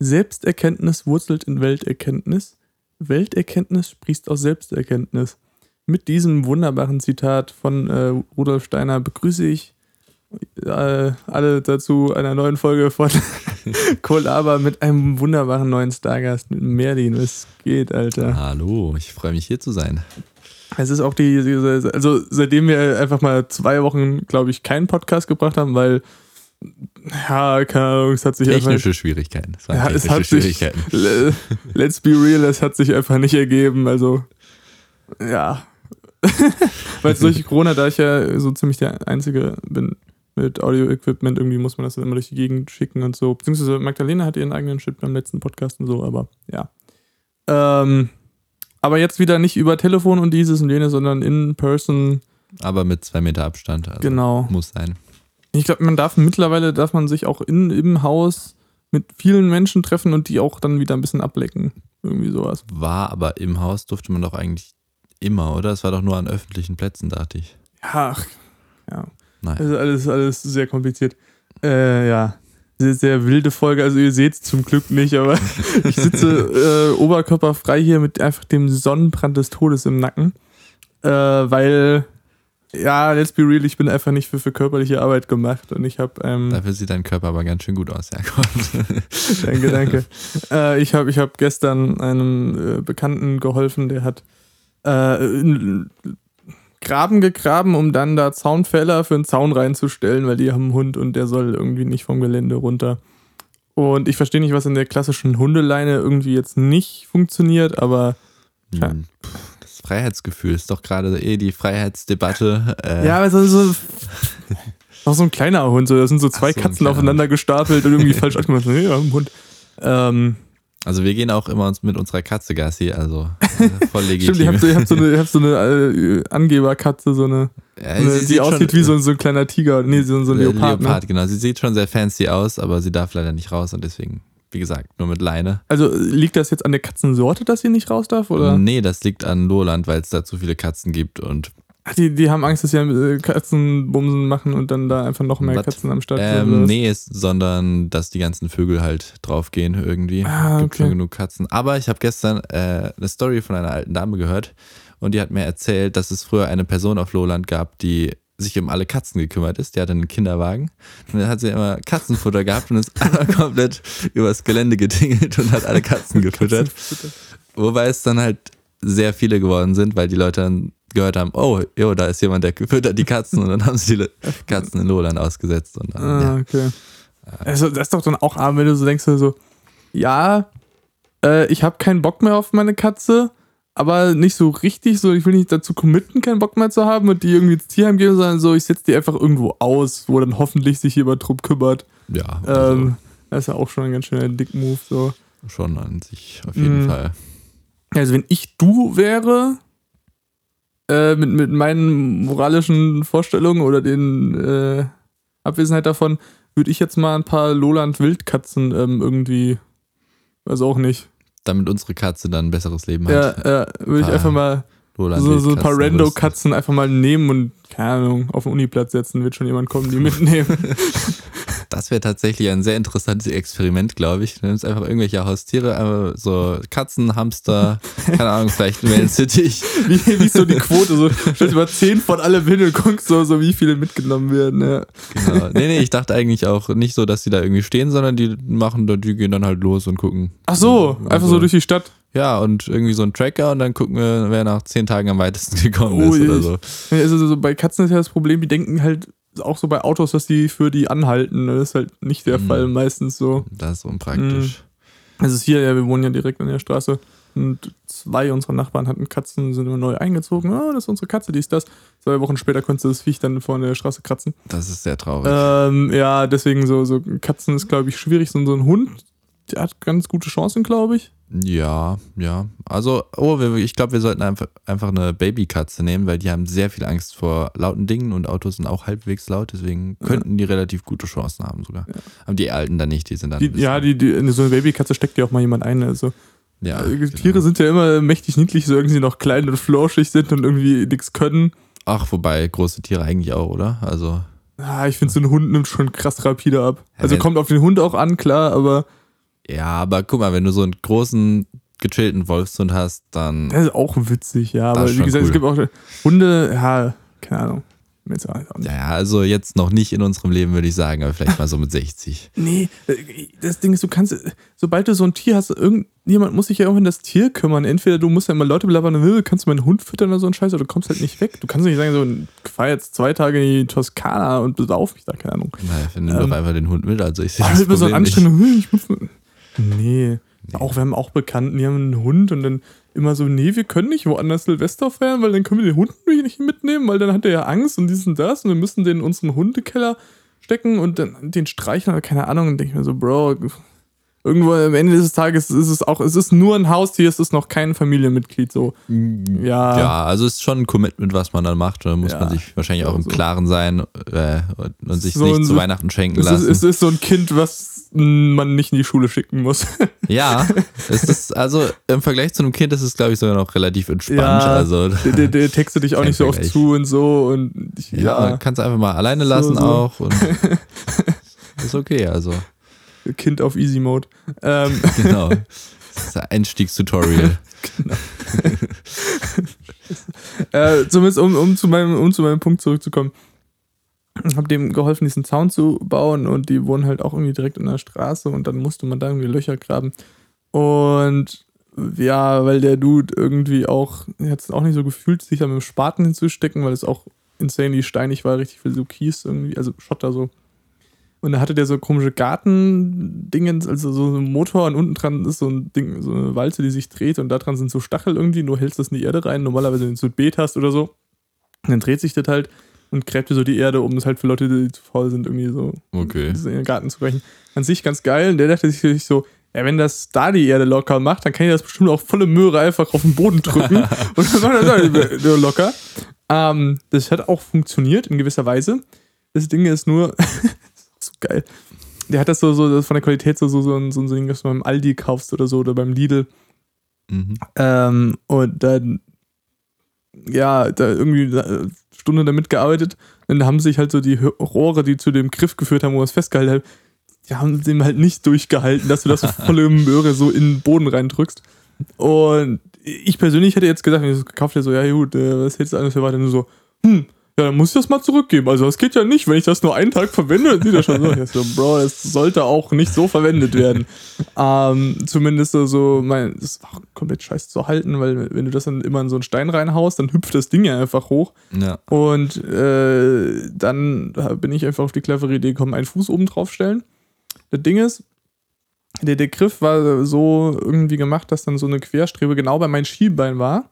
Selbsterkenntnis wurzelt in Welterkenntnis. Welterkenntnis sprießt aus Selbsterkenntnis. Mit diesem wunderbaren Zitat von äh, Rudolf Steiner begrüße ich äh, alle dazu einer neuen Folge von Kollaba mit einem wunderbaren neuen Stargast, mit Merlin. Was geht, Alter? Hallo, ich freue mich hier zu sein. Es ist auch die, also seitdem wir einfach mal zwei Wochen, glaube ich, keinen Podcast gebracht haben, weil, ja, keine Ahnung, es hat sich einfach. Technische Schwierigkeiten. Es Ja, es technische hat sich, Schwierigkeiten. le- let's be real, es hat sich einfach nicht ergeben. Also, ja. Weil durch Corona, da ich ja so ziemlich der Einzige bin mit Audio-Equipment, irgendwie muss man das dann immer durch die Gegend schicken und so. Beziehungsweise Magdalena hat ihren eigenen Shit beim letzten Podcast und so, aber ja. Ähm, aber jetzt wieder nicht über Telefon und dieses und jenes, sondern in person. Aber mit zwei Meter Abstand. Also Genau. Muss sein. Ich glaube, man darf mittlerweile darf man sich auch in, im Haus mit vielen Menschen treffen und die auch dann wieder ein bisschen ablecken. Irgendwie sowas. War aber im Haus durfte man doch eigentlich immer, oder? Es war doch nur an öffentlichen Plätzen, dachte ich. Ja, ach, ja. Nein. Also alles, alles sehr kompliziert. Äh, ja. Sehr, sehr wilde Folge. Also ihr seht es zum Glück nicht, aber ich sitze äh, oberkörperfrei hier mit einfach dem Sonnenbrand des Todes im Nacken. Äh, weil, ja, let's be real, ich bin einfach nicht für, für körperliche Arbeit gemacht und ich habe ähm, Dafür sieht dein Körper aber ganz schön gut aus, Jakob. Danke, danke. äh, ich habe ich hab gestern einem äh, Bekannten geholfen, der hat äh, einen Graben gegraben, um dann da Zaunfäller für einen Zaun reinzustellen, weil die haben einen Hund und der soll irgendwie nicht vom Gelände runter. Und ich verstehe nicht, was in der klassischen Hundeleine irgendwie jetzt nicht funktioniert, aber Ja. Hm, Das Freiheitsgefühl ist doch gerade eh die Freiheitsdebatte. Äh, ja, aber so, so auch so ein kleiner Hund, so, da sind so zwei so, Katzen aufeinander gestapelt und irgendwie falsch ausgemacht. Nee, ja, ein Hund. Ähm, Also wir gehen auch immer mit unserer Katze Gassi, also äh, voll legitim. Stimmt, ihr habt, so- habt so eine, habt so eine äh, Angeberkatze, so eine, Ja, eine die sieht aussieht wie so, so ein kleiner Tiger. Nee, so, so ein Äh, Leopard. Ne? genau. Sie sieht schon sehr fancy aus, aber sie darf leider nicht raus und deswegen, wie gesagt, nur mit Leine. Also liegt das jetzt an der Katzensorte, dass sie nicht raus darf? Oder? Nee, das liegt an Lurland, weil es da zu viele Katzen gibt und Ach, Die, die haben Angst, dass sie äh, Katzenbumsen machen und dann da einfach noch mehr Was? Katzen am Start sind. ähm, was? nee, ist, sondern dass die ganzen Vögel halt draufgehen irgendwie. Ah, Gibt okay. schon genug Katzen. Aber ich habe gestern äh, eine Story von einer alten Dame gehört und die hat mir erzählt, dass es früher eine Person auf Lowland gab, die sich um alle Katzen gekümmert ist. Die hatte einen Kinderwagen und dann hat sie immer Katzenfutter gehabt und ist einmal komplett übers Gelände getingelt und hat alle Katzen gefüttert. Wobei es dann halt sehr viele geworden sind, weil die Leute dann gehört haben, oh, jo, da ist jemand, der füttert die Katzen und dann haben sie die Katzen in Lowland ausgesetzt. Und dann, Ah, ja. okay. Also, das ist doch dann auch arm, wenn du so denkst, so, ja, äh, ich habe keinen Bock mehr auf meine Katze, aber nicht so richtig, so, ich will nicht dazu committen, keinen Bock mehr zu haben und die irgendwie ins Tierheim geben, sondern so, ich setze die einfach irgendwo aus, wo dann hoffentlich sich jemand drum kümmert. ja also Ähm, das ist ja auch schon ein ganz schöner Dick-Move, so. schon an sich auf jeden Mhm. Fall. Also, wenn ich du wäre, äh, mit, mit meinen moralischen Vorstellungen oder den äh, Abwesenheit davon, würde ich jetzt mal ein paar Lowland-Wildkatzen ähm, irgendwie, weiß auch nicht. Damit unsere Katze dann ein besseres Leben Ja, hat. äh, würde ich einfach mal so, so ein paar Rando-Katzen einfach mal nehmen und, keine Ahnung, auf den Uniplatz setzen, wird schon jemand kommen, die mitnehmen. Das wäre tatsächlich ein sehr interessantes Experiment, glaube ich. Du nimmst einfach irgendwelche Haustiere, so Katzen, Hamster, keine Ahnung, vielleicht ein Wellensittich. wie, wie ist so die Quote? So, stellst du mal zehn von alle hin und guckst so, so, wie viele mitgenommen werden. Ja. Genau. Nee, nee, ich dachte eigentlich auch nicht so, dass die da irgendwie stehen, sondern die machen, da- die gehen dann halt los und gucken. Ach so, einfach Also- so durch die Stadt. Ja, und irgendwie so ein Tracker und dann gucken wir, wer nach zehn Tagen am weitesten gekommen Oh, ist oder so. Ja, Also so bei Katzen ist ja das Problem, die denken halt auch so bei Autos, dass die für die anhalten. Das ist halt nicht der Mhm. Fall meistens so. Das ist unpraktisch. Also es ist hier, ja, wir wohnen ja direkt an der Straße und zwei unserer Nachbarn hatten Katzen, sind immer neu eingezogen. Ah, das ist unsere Katze, die ist das. Zwei Wochen später konntest du das Viech dann vor der Straße kratzen. Das ist sehr traurig. Ähm, ja, deswegen so, so Katzen ist, glaube ich, schwierig. So, so ein Hund, der hat ganz gute Chancen, glaube ich. Ja, ja. Also, oh, wir, ich glaube, wir sollten einfach, einfach eine Babykatze nehmen, weil die haben sehr viel Angst vor lauten Dingen und Autos sind auch halbwegs laut, deswegen könnten die relativ gute Chancen haben sogar. Aber die alten dann nicht, die sind dann. Die, ja, die, die, in so eine Babykatze steckt ja auch mal jemand ein. Also ja, äh, genau. Tiere sind ja immer mächtig niedlich, so irgendwie noch klein und flauschig sind und irgendwie nichts können. Ach, wobei große Tiere eigentlich auch, oder? Also, Ah, ich finde, so ein Hund nimmt schon krass rapide ab. Ja, Also kommt auf den Hund auch an, klar, aber Ja, aber guck mal, wenn du so einen großen, gechillten Wolfshund hast, dann. Das ist auch witzig, ja. Aber wie gesagt, es cool. gibt auch Hunde, ja, keine Ahnung. Ja, also jetzt noch nicht in unserem Leben, würde ich sagen, aber vielleicht mal so mit 60. Nee, das Ding ist, du kannst, sobald du so ein Tier hast, irgendjemand muss sich ja auch um das Tier kümmern. Entweder du musst ja immer Leute belabern, "Äh, kannst du meinen Hund füttern oder so ein Scheiß, oder du kommst halt nicht weg. Du kannst nicht sagen, so, ich fahr jetzt zwei Tage in die Toskana und besauf mich da, keine Ahnung. Naja, wir nehmen Ähm, doch einfach den Hund mit, also ich sehe das wird so Problem nicht. anstrengend. "Hm, Ich muss, nee. Auch wir haben auch Bekannten, die haben einen Hund und dann immer so, nee, wir können nicht woanders Silvester feiern, weil dann können wir den Hund nicht mitnehmen, weil dann hat er ja Angst und dies und das und wir müssen den in unseren Hundekeller stecken und dann den streicheln oder keine Ahnung und denke ich mir so, Bro, irgendwo am Ende des Tages ist es auch, es ist nur ein Haustier, es ist noch kein Familienmitglied, so. Ja. Ja, also es ist schon ein Commitment, was man dann macht. Da muss Ja. man sich wahrscheinlich auch im. Klaren sein äh, und, und sich So nicht zu Weihnachten schenken Es ist, lassen. es ist so ein Kind, was man nicht in die Schule schicken muss. ja, es ist also im Vergleich zu einem Kind ist es, glaube ich, sogar noch relativ entspannt. Ja. Also der, der, textet dich auch nicht so oft zu und so und ich, ja, ja. kannst einfach mal alleine So, lassen so. auch und ist okay, also Kind auf Easy Mode. Ähm, genau. Das ist ein Einstiegstutorial. äh, zumindest um, um, zu meinem, um zu meinem Punkt zurückzukommen. Habe dem geholfen, diesen Zaun zu bauen und die wohnen halt auch irgendwie direkt in der Straße und dann musste man da irgendwie Löcher graben. Und ja, weil der Dude irgendwie auch, hat es auch nicht so gefühlt, sich da mit dem Spaten hinzustecken, weil es auch insanely steinig war, richtig viel so Kies irgendwie, also Schotter so. Und da hatte der so komische Gartendingens, also so ein Motor und unten dran ist so ein Ding, so eine Walze, die sich dreht und da dran sind so Stachel irgendwie, du hältst das in die Erde rein, normalerweise wenn du ein Beet hast oder so. Und dann dreht sich das halt und gräbt so die Erde, um das halt für Leute, die zu faul sind, irgendwie so Okay. in den Garten zu brechen. An sich ganz geil. Und der dachte sich so, ja, wenn das da die Erde locker macht, dann kann ich das bestimmt auch volle Möhre einfach auf den Boden drücken. und dann macht er das auch locker. Ähm, das hat auch funktioniert in gewisser Weise. Das Ding ist nur, das ist so geil. Der hat das so, so das von der Qualität so, so, so, ein, so ein Ding, das du beim Aldi kaufst oder so oder beim Lidl. Mhm. Ähm, und dann, ja, da irgendwie eine Stunde damit gearbeitet. Dann haben sich halt so die Rohre, die zu dem Griff geführt haben, wo er es festgehalten hat, die haben dem halt nicht durchgehalten, dass du das volle Möhre so in den Boden reindrückst. Und ich persönlich hätte jetzt gesagt, wenn ich das gekauft hätte, so, ja gut, äh, was hältst du alles für weiter? Nur so, hm, ja, dann muss ich das mal zurückgeben. Also das geht ja nicht, wenn ich das nur einen Tag verwende, dann sieht das schon so. Bro, das sollte auch nicht so verwendet werden. Ähm, zumindest so, mein, das war komplett scheiße zu halten, weil wenn du das dann immer in so einen Stein reinhaust, dann hüpft das Ding ja einfach hoch. Ja. Und äh, dann bin ich einfach auf die clevere Idee gekommen, einen Fuß oben drauf stellen. Das Ding ist, der, der Griff war so irgendwie gemacht, dass dann so eine Querstrebe genau bei meinem Schienbein war.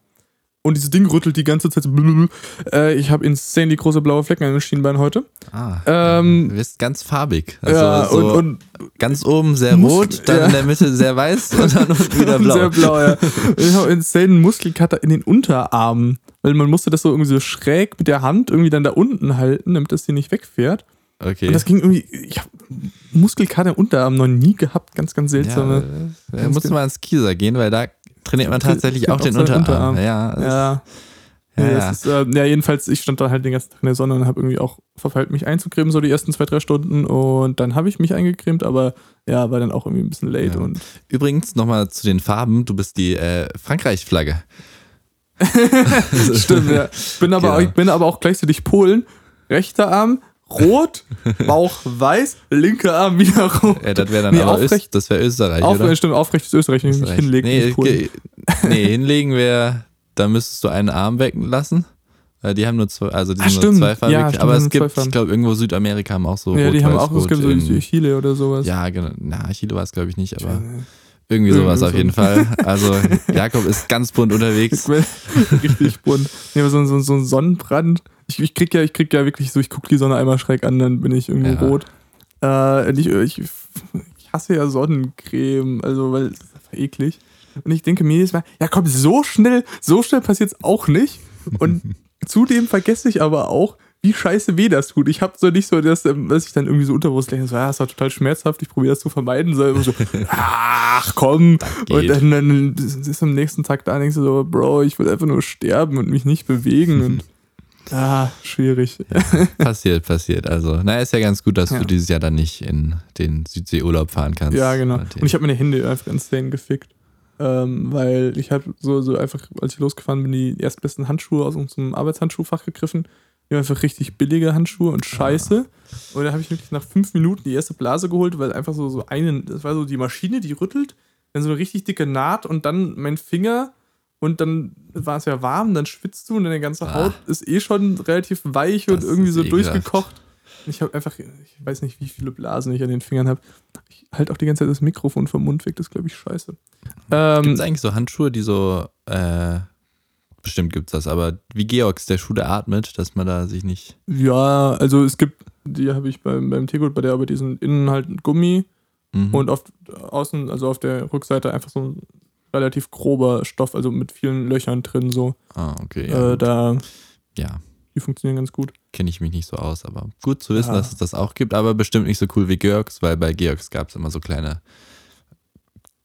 Und dieses Ding rüttelt die ganze Zeit. Äh, ich habe insane die große blaue Flecken an dem Schienbein heute. Ah, Ähm, du bist ganz farbig. Also ja, so und, und ganz oben sehr Muskel- rot, dann ja. in der Mitte sehr weiß und dann unten wieder blau. Sehr blau, ja. Ich habe insane Muskelkater in den Unterarmen. Weil man musste das so irgendwie so schräg mit der Hand irgendwie dann da unten halten, damit das hier nicht wegfährt. Okay. Und das ging irgendwie, ich habe Muskelkater im Unterarm noch nie gehabt, ganz, ganz ja, seltsame. da muss man ans Kieser gehen, weil da trainiert man tatsächlich Tra- auch den seinen Unterarm. Unterarm. Ja, Ja. Ja, Ja, ist, äh, ja, jedenfalls, ich stand da halt den ganzen Tag in der Sonne und habe irgendwie auch verfeilt, mich einzucremen, so die ersten zwei, drei Stunden. Und dann habe ich mich eingecremt, aber ja, war dann auch irgendwie ein bisschen late. Ja. Und Übrigens nochmal zu den Farben. Du bist die äh, Frankreich-Flagge. Stimmt, ja. Bin aber, Genau. Ich bin aber auch gleichzeitig Polen. Rechter Arm rot, Bauch weiß, linker Arm wieder rot. Ja, das wäre dann Nee, aber aufrecht- das wäre Österreich, Auf, oder? stimmt, aufrecht ist Österreich, Österreich. hinlege. Nee, ge- nee, hinlegen wäre, da müsstest du einen Arm weglassen. Weil die haben nur zwei, also die Ah, sind nur zweifarbig. Ja, stimmt, aber es gibt, ich glaube, irgendwo Südamerika haben auch so ja, die haben auch, es gibt so in- Chile oder sowas. Ja, genau. Na, Chile war es, glaube ich, nicht, aber irgendwie sowas auf jeden Fall. Also, Jakob ist ganz bunt unterwegs. Richtig bunt. Nee, so, so, so ein Sonnenbrand. Ich, ich krieg ja, ich krieg ja wirklich so, ich gucke die Sonne einmal schräg an, dann bin ich irgendwie Ja. rot. Äh, ich, ich, ich hasse ja Sonnencreme, also weil das ist einfach eklig. Und ich denke mir jedes Mal, ja komm, so schnell, so schnell passiert's auch nicht. Und zudem vergesse ich aber auch, wie scheiße weh das tut. Ich habe so nicht so, dass, ähm, dass ich dann irgendwie so unterbewusst denke, so, ja, das war total schmerzhaft, ich probiere das zu vermeiden. So, so, ach komm. Und dann, dann ist am nächsten Tag da und denkst du so, Bro, ich will einfach nur sterben und mich nicht bewegen. Und Ah, schwierig. passiert, passiert. Also, naja, ist ja ganz gut, dass Ja. du dieses Jahr dann nicht in den Südseeurlaub fahren kannst. Ja, genau. Und ich habe meine Hände einfach insane gefickt. Ähm, weil ich habe so, so einfach, als ich losgefahren bin, die erstbesten Handschuhe aus unserem Arbeitshandschuhfach gegriffen. Die waren einfach richtig billige Handschuhe und scheiße. Und dann habe ich wirklich nach fünf Minuten die erste Blase geholt, weil einfach so, so einen, das war so die Maschine, die rüttelt, dann so eine richtig dicke Naht und dann mein Finger und dann war es ja warm, dann schwitzt du und deine ganze Ah. Haut ist eh schon relativ weich und irgendwie so ekelhaft. durchgekocht. Ich habe einfach, ich weiß nicht, wie viele Blasen ich an den Fingern habe. Ich halte auch die ganze Zeit das Mikrofon vom Mund weg, das ist, glaube ich, scheiße. Gibt Ähm, es eigentlich so Handschuhe, die so, äh, bestimmt gibt's das, aber wie Georgs, der Schuh, der atmet, dass man da sich nicht. ja, also es gibt, die habe ich beim, beim Tegut bei der Arbeit, die sind innen halt ein Gummi Mhm. und auf außen, also auf der Rückseite einfach so ein relativ grober Stoff, also mit vielen Löchern drin, so. ah, okay. Ja, äh, da, ja die funktionieren ganz gut. kenne ich mich nicht so aus, aber gut zu wissen, Ja. dass es das auch gibt, aber bestimmt nicht so cool wie Georgs, weil bei Georgs gab es immer so kleine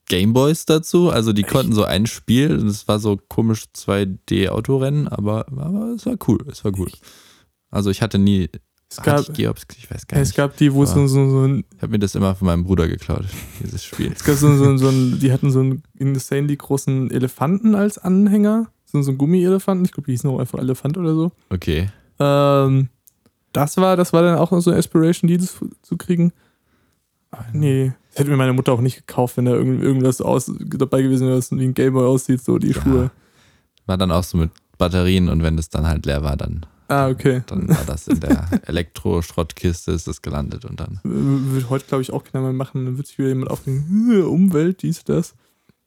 Gameboys dazu. Also die konnten so ein Spiel, und es war so komisch 2D-Autorennen, aber, aber es war cool, es war gut. Also ich hatte nie. Es hatte gab, ich Georgs, ich weiß gar es nicht. gab die, wo es so, so, so ein Ich habe mir das immer von meinem Bruder geklaut, dieses Spiel. Es gab so, so, so ein, die hatten so einen insanely großen Elefanten als Anhänger. So, so einen Gummielefanten. Ich glaube, die hießen auch einfach Elefant oder so. Okay. Ähm, das war, das war dann auch so eine Aspiration, die das zu kriegen. Nee. Das hätte mir meine Mutter auch nicht gekauft, wenn da irgend, irgendwas aus, dabei gewesen wäre, was wie ein Gameboy aussieht, so die Ja. Schuhe. War dann auch so mit Batterien und wenn das dann halt leer war, dann, Ah, okay. dann war das in der Elektroschrottkiste, ist das gelandet und dann. W- Würde heute, glaube ich, auch keiner mehr machen. Dann wird sich wieder jemand aufregen, "Äh, Umwelt, dies, das.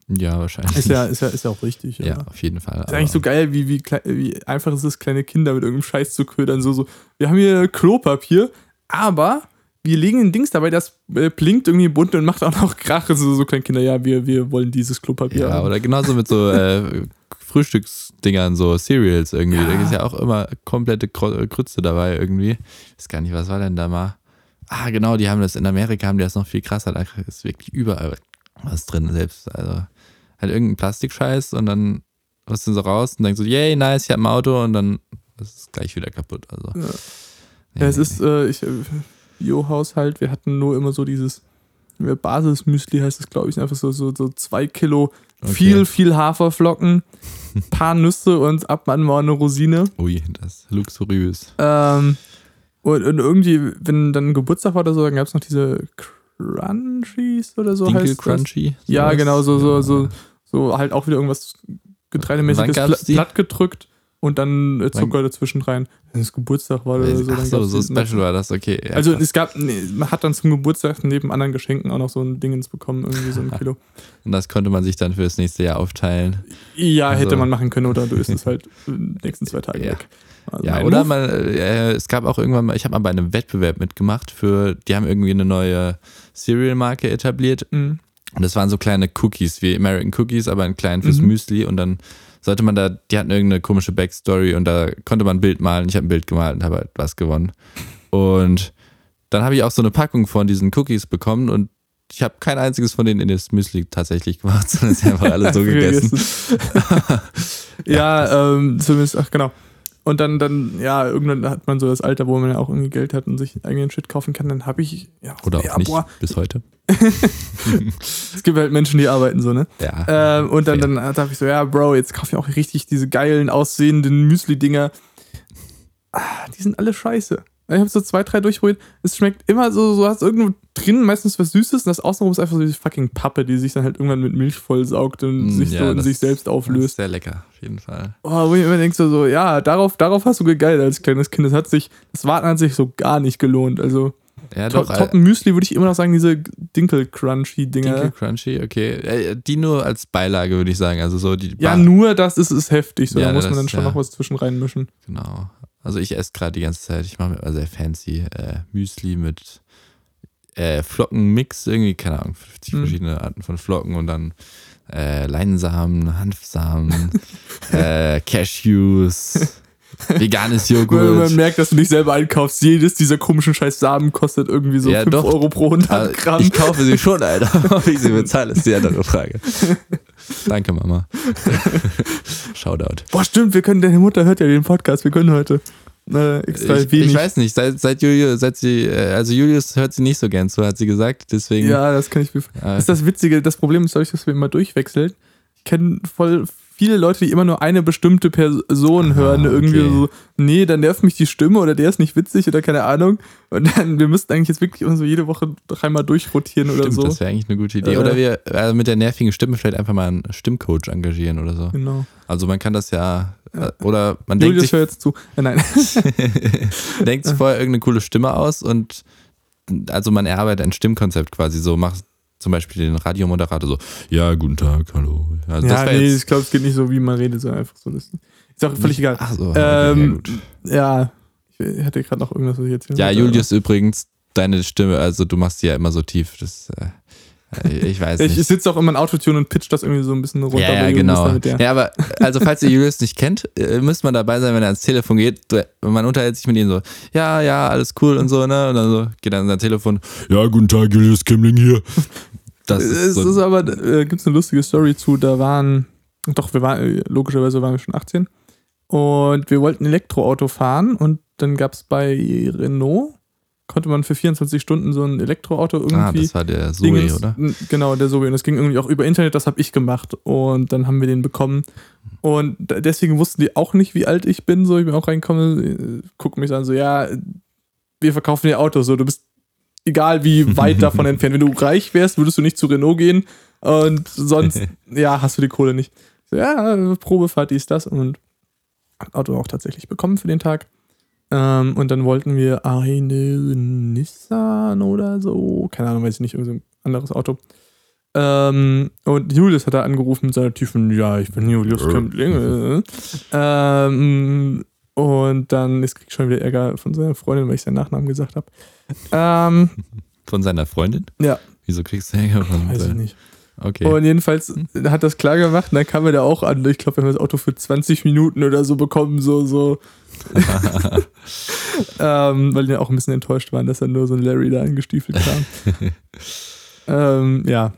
Ja, wahrscheinlich. Ist ja, ist ja, ist ja auch richtig. ja, auf jeden Fall. Ist eigentlich so geil, wie, wie, wie einfach es ist, kleine Kinder mit irgendeinem Scheiß zu ködern. So, so, wir haben hier Klopapier, aber wir legen ein Dings dabei, das äh, blinkt irgendwie bunt und macht auch noch Krach. So, so kleine Kinder, ja, wir, wir wollen dieses Klopapier. Ja, haben. oder genauso mit so äh, Frühstücksdingern, so Cereals irgendwie. Ja. Da ist ja auch immer komplette Krütze dabei irgendwie. Ich weiß gar nicht, was war denn da mal? Ah, genau, die haben das in Amerika, haben die das noch viel krasser. Da ist wirklich überall was drin, selbst. Also halt irgendein Plastikscheiß und dann was du so raus und denkst so, yay, nice, ich hab ein Auto und dann ist es gleich wieder kaputt. Also. Ja. Nee, ja, es nee, ist, äh, ich, äh, Bio-Haushalt, wir hatten nur immer so dieses äh, Basismüsli, heißt es, glaube ich, einfach so, so, so zwei Kilo, Okay. viel, viel Haferflocken, paar Nüsse und ab und mal eine Rosine. Ui, das ist luxuriös. Ähm, und, und irgendwie, wenn dann Geburtstag war oder so, dann gab es noch diese Crunchies oder so Dinkel heißt das. Crunchy. Ja, sowas? genau, so, so, Ja. so, so halt auch wieder irgendwas Getreidemäßiges die? platt gedrückt und dann äh, Zucker dazwischen rein. Wenn es Geburtstag war oder so. Ach so, so special war das, okay. Ja, also krass. es gab, nee, man hat dann zum Geburtstag neben anderen Geschenken auch noch so ein Dingens bekommen, irgendwie so ein Kilo. Und das konnte man sich dann für das nächste Jahr aufteilen. Ja, hätte Also- man machen können oder du isst es halt in den nächsten zwei Tagen Ja. weg. Also Ja, oder Move. man, äh, es gab auch irgendwann mal, ich habe mal bei einem Wettbewerb mitgemacht für, die haben irgendwie eine neue Cereal-Marke etabliert Mhm. und das waren so kleine Cookies, wie American Cookies, aber in klein fürs Mhm. Müsli und dann sollte man da, die hatten irgendeine komische Backstory und da konnte man ein Bild malen. Ich habe ein Bild gemalt und habe halt was gewonnen. Und dann habe ich auch so eine Packung von diesen Cookies bekommen und ich habe kein einziges von denen in das Müsli tatsächlich gemacht, sondern sie einfach alle so gegessen. ja, ähm, zumindest, ach genau. Und dann, dann, ja, irgendwann hat man so das Alter, wo man ja auch irgendwie Geld hat und sich eigenen Shit kaufen kann. Dann habe ich, ja, Oder auch ja, nicht, boah, bis heute. es gibt halt Menschen, die arbeiten so, ne? Ja. Ähm, und dann, fair. dann dachte ich so, ja, Bro, jetzt kaufe ich auch richtig diese geilen, aussehenden Müsli-Dinger. Ah, die sind alle scheiße. Ich habe so zwei, drei durchprobiert. Es schmeckt immer so, so hast irgendwo drin meistens was Süßes und das Außenrum ist einfach so diese fucking Pappe, die sich dann halt irgendwann mit Milch vollsaugt und Mm, sich ja, so in sich selbst auflöst. sehr lecker, auf jeden Fall. Oh, wo ich immer denke so, so, ja, darauf, darauf hast du gegeilt als kleines Kind. Das hat sich, das Warten hat sich so gar nicht gelohnt. Also, Ja, doch. Top Müsli würde ich immer noch sagen, diese Dinkel-Crunchy-Dinger. Dinkel Crunchy, okay. Äh, Die nur als Beilage, würde ich sagen. Also so die Ja, nur das ist, ist heftig. So, Ja, da muss das- man dann schon ja. noch was zwischen reinmischen. Genau. Also ich esse gerade die ganze Zeit, ich mache mir immer sehr fancy äh, Müsli mit äh, Flockenmix, irgendwie, keine Ahnung, 50 Mhm. verschiedene Arten von Flocken und dann äh, Leinsamen, Hanfsamen, äh, Cashews, veganes Wenn man Joghurt. merkt, dass du nicht selber einkaufst, jedes dieser komischen scheiß Samen kostet irgendwie so Ja, 5 doch. Euro pro 100 Aber Gramm. Ich kaufe sie schon, Alter. Ob ich sie bezahle, ist die andere Frage. Danke, Mama. Shoutout. Boah, stimmt, wir können, deine Mutter hört ja den Podcast, wir können heute. äh, extra Ich, wenig. ich weiß nicht, seit, seit Julius, seit sie, äh, also Julius hört sie nicht so gern zu, hat sie gesagt. Deswegen. ja, das kann ich mir äh, Das ist das Witzige, das Problem ist dadurch, dass wir immer durchwechseln. Ich kenne voll viele Leute, die immer nur eine bestimmte Person Ah, hören. Irgendwie okay. so, nee, dann nervt mich die Stimme oder der ist nicht witzig oder keine Ahnung. Und dann, wir müssten eigentlich jetzt wirklich immer so jede Woche dreimal durchrotieren oder Stimmt, so. das wäre eigentlich eine gute Idee. Äh. Oder wir äh, mit der nervigen Stimme vielleicht einfach mal einen Stimmcoach engagieren oder so. Genau. Also man kann das ja, äh, oder man denkt Julius, sich, hör jetzt zu. Äh, nein. denkt sich vorher irgendeine coole Stimme aus und also man erarbeitet ein Stimmkonzept quasi so, macht zum Beispiel den Radiomoderator so, ja, guten Tag, hallo. Also ja, nee, ich glaube, es geht nicht so, wie man redet, sondern einfach so. Das ist auch völlig egal. Ach so, ja, Ähm. Ja, ich hatte gerade noch irgendwas, was ich jetzt Ja, Julius übrigens, deine Stimme, also du machst die ja immer so tief, das, äh, ich weiß Ich, nicht. ich sitze auch immer in Autotune und pitch das irgendwie so ein bisschen runter. Ja, ja, genau. Ja, aber also falls ihr Julius nicht kennt, äh, müsst man dabei sein, wenn er ans Telefon geht. Man unterhält sich mit ihm so, ja, ja, alles cool und so, ne? Und dann so geht er an sein Telefon, ja, guten Tag, Julius Kimmling hier. Das ist es so, ist aber, äh, gibt es eine lustige Story zu, da waren, doch, wir waren, äh, logischerweise waren wir schon 18 und wir wollten ein Elektroauto fahren und dann gab es bei Renault, konnte man für 24 Stunden so ein Elektroauto irgendwie. ah, das war der Zoe, Dingens- oder? Genau, der Zoe. Und das ging irgendwie auch über Internet, das habe ich gemacht. Und dann haben wir den bekommen. Und deswegen wussten die auch nicht, wie alt ich bin. So, ich bin auch reingekommen, äh, gucken mich an, so, ja, wir verkaufen dir Autos. So, du bist egal wie weit davon entfernt. Wenn du reich wärst, würdest du nicht zu Renault gehen. Und sonst, ja, hast du die Kohle nicht. So, ja, Probefahrt, dies, das. Und Auto auch tatsächlich bekommen für den Tag. Ähm, und dann wollten wir eine Nissan oder so. Keine Ahnung, weiß ich nicht, irgendein anderes Auto. Ähm, und Julius hat da angerufen mit seiner tiefen, ja, ich bin Julius Äh. Kömmling. ähm, und dann ist krieg schon wieder Ärger von seiner Freundin, weil ich seinen Nachnamen gesagt habe. Ähm, Von seiner Freundin? Ja. Wieso kriegst du Ärger von weiß ich nicht. Okay. Und jedenfalls hat das klar gemacht und dann kam er da auch an. Ich glaube, wir haben das Auto für 20 Minuten oder so bekommen, so, so. ähm, weil die auch ein bisschen enttäuscht waren, dass dann nur so ein Larry da angestiefelt kam. ähm, ja.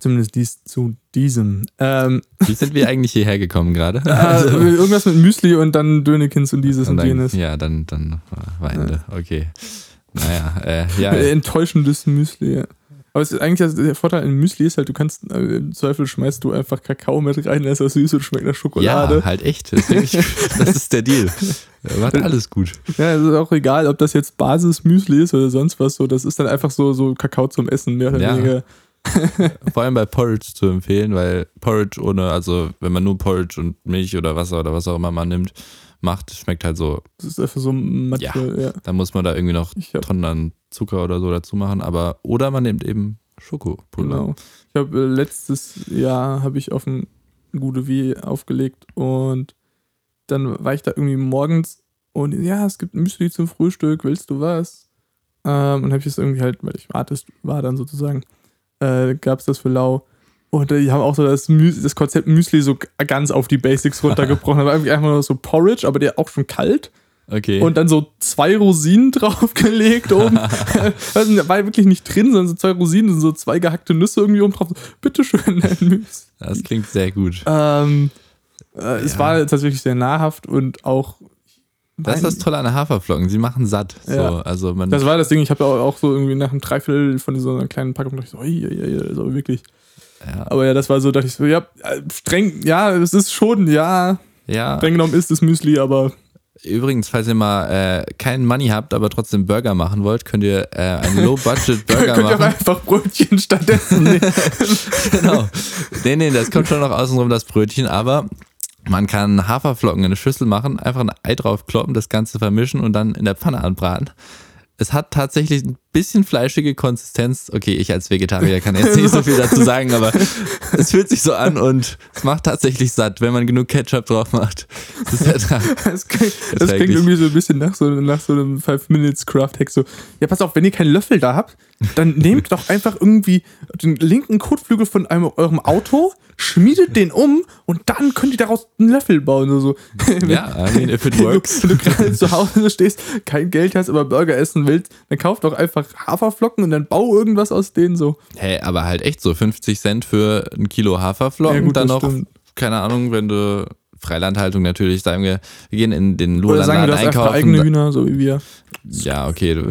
Zumindest dies zu diesem. Ähm, Wie sind wir eigentlich hierher gekommen gerade? äh, irgendwas mit Müsli und dann Dönekins und dieses und, Und dann, jenes. ja, dann, dann war Ende. Okay. Naja, äh, ja. Enttäuschendes Müsli, ja. Aber es ist eigentlich also der Vorteil an Müsli ist halt, du kannst äh, im Zweifel schmeißt du einfach Kakao mit rein, da ist das süß und schmeckt nach Schokolade. Ja, halt echt. Das ist, das ist der Deal. Macht alles gut. Ja, es ist auch egal, ob das jetzt Basis-Müsli ist oder sonst was. So, das ist dann einfach so, so Kakao zum Essen, mehr oder Ja. weniger. Vor allem bei Porridge zu empfehlen, weil Porridge ohne, also wenn man nur Porridge und Milch oder Wasser oder was auch immer man nimmt, macht, schmeckt halt so. Das ist einfach so Mathe, Ja. ja. Da muss man da irgendwie noch Tonnen an Zucker oder so dazu machen, aber oder man nimmt eben Schokopulver. genau. Ich habe äh, letztes Jahr habe ich auf ein Gute Wie aufgelegt und dann war ich da irgendwie morgens und ja, es gibt Müsli zum Frühstück, willst du was? Ähm, und habe ich es irgendwie halt, weil ich Artist war dann sozusagen, äh, gab es das für Lau. Und die haben auch so das, Müs das Konzept Müsli so ganz auf die Basics runtergebrochen. Da war irgendwie einfach nur so Porridge, aber der auch schon kalt. Okay. Und dann so zwei Rosinen draufgelegt oben. also, da war wirklich nicht drin, sondern so zwei Rosinen und so zwei gehackte Nüsse irgendwie oben drauf. Bitteschön, dein Müsli. das klingt sehr gut. Ähm, äh, Es Ja. war tatsächlich sehr nahrhaft und auch. Das ist das Tolle an Haferflocken. Sie machen satt. So, Ja. also man, Das war das Ding, ich habe auch, auch so irgendwie nach einem Dreiviertel von so einer kleinen Packung dachte ich so, ui, ui, ui, so wirklich. ja, Aber ja, das war so, dachte ich so, ja, streng, ja, es ist schon, ja, ja. streng genommen ist es Müsli, aber Übrigens, falls ihr mal äh, keinen Money habt, aber trotzdem Burger machen wollt, könnt ihr äh, einen Low-Budget-Burger könnt ihr auch machen. einfach Brötchen stattdessen nehmen. genau. Nee, nee, das kommt schon noch außenrum, das Brötchen, aber man kann Haferflocken in eine Schüssel machen, einfach ein Ei drauf kloppen, das Ganze vermischen und dann in der Pfanne anbraten. Es hat tatsächlich ein bisschen fleischige Konsistenz. Okay, ich als Vegetarier kann jetzt nicht so viel dazu sagen, aber es fühlt sich so an und es macht tatsächlich satt, wenn man genug Ketchup drauf macht. Das ist Ertrag. Das, klingt, das klingt irgendwie so ein bisschen nach so, nach so einem 5-Minutes-Craft-Hack. So, ja, pass auf, wenn ihr keinen Löffel da habt, dann nehmt doch einfach irgendwie den linken Kotflügel von einem, eurem Auto, schmiedet den um und dann könnt ihr daraus einen Löffel bauen. So, so. Ja, I mean, if it Wenn du, works. wenn du gerade zu Hause stehst, kein Geld hast, aber Burger essen willst, dann kauf doch einfach Haferflocken und dann bau irgendwas aus denen so. Hey, aber halt echt so 50 Cent für ein Kilo Haferflocken. Ja, gut, dann das noch, stimmt. keine Ahnung, wenn du Freilandhaltung natürlich, sagen wir, wir gehen in den Oder sagen wir, einfach einkaufen. eigene Hühner, so wie wir. Ja, okay,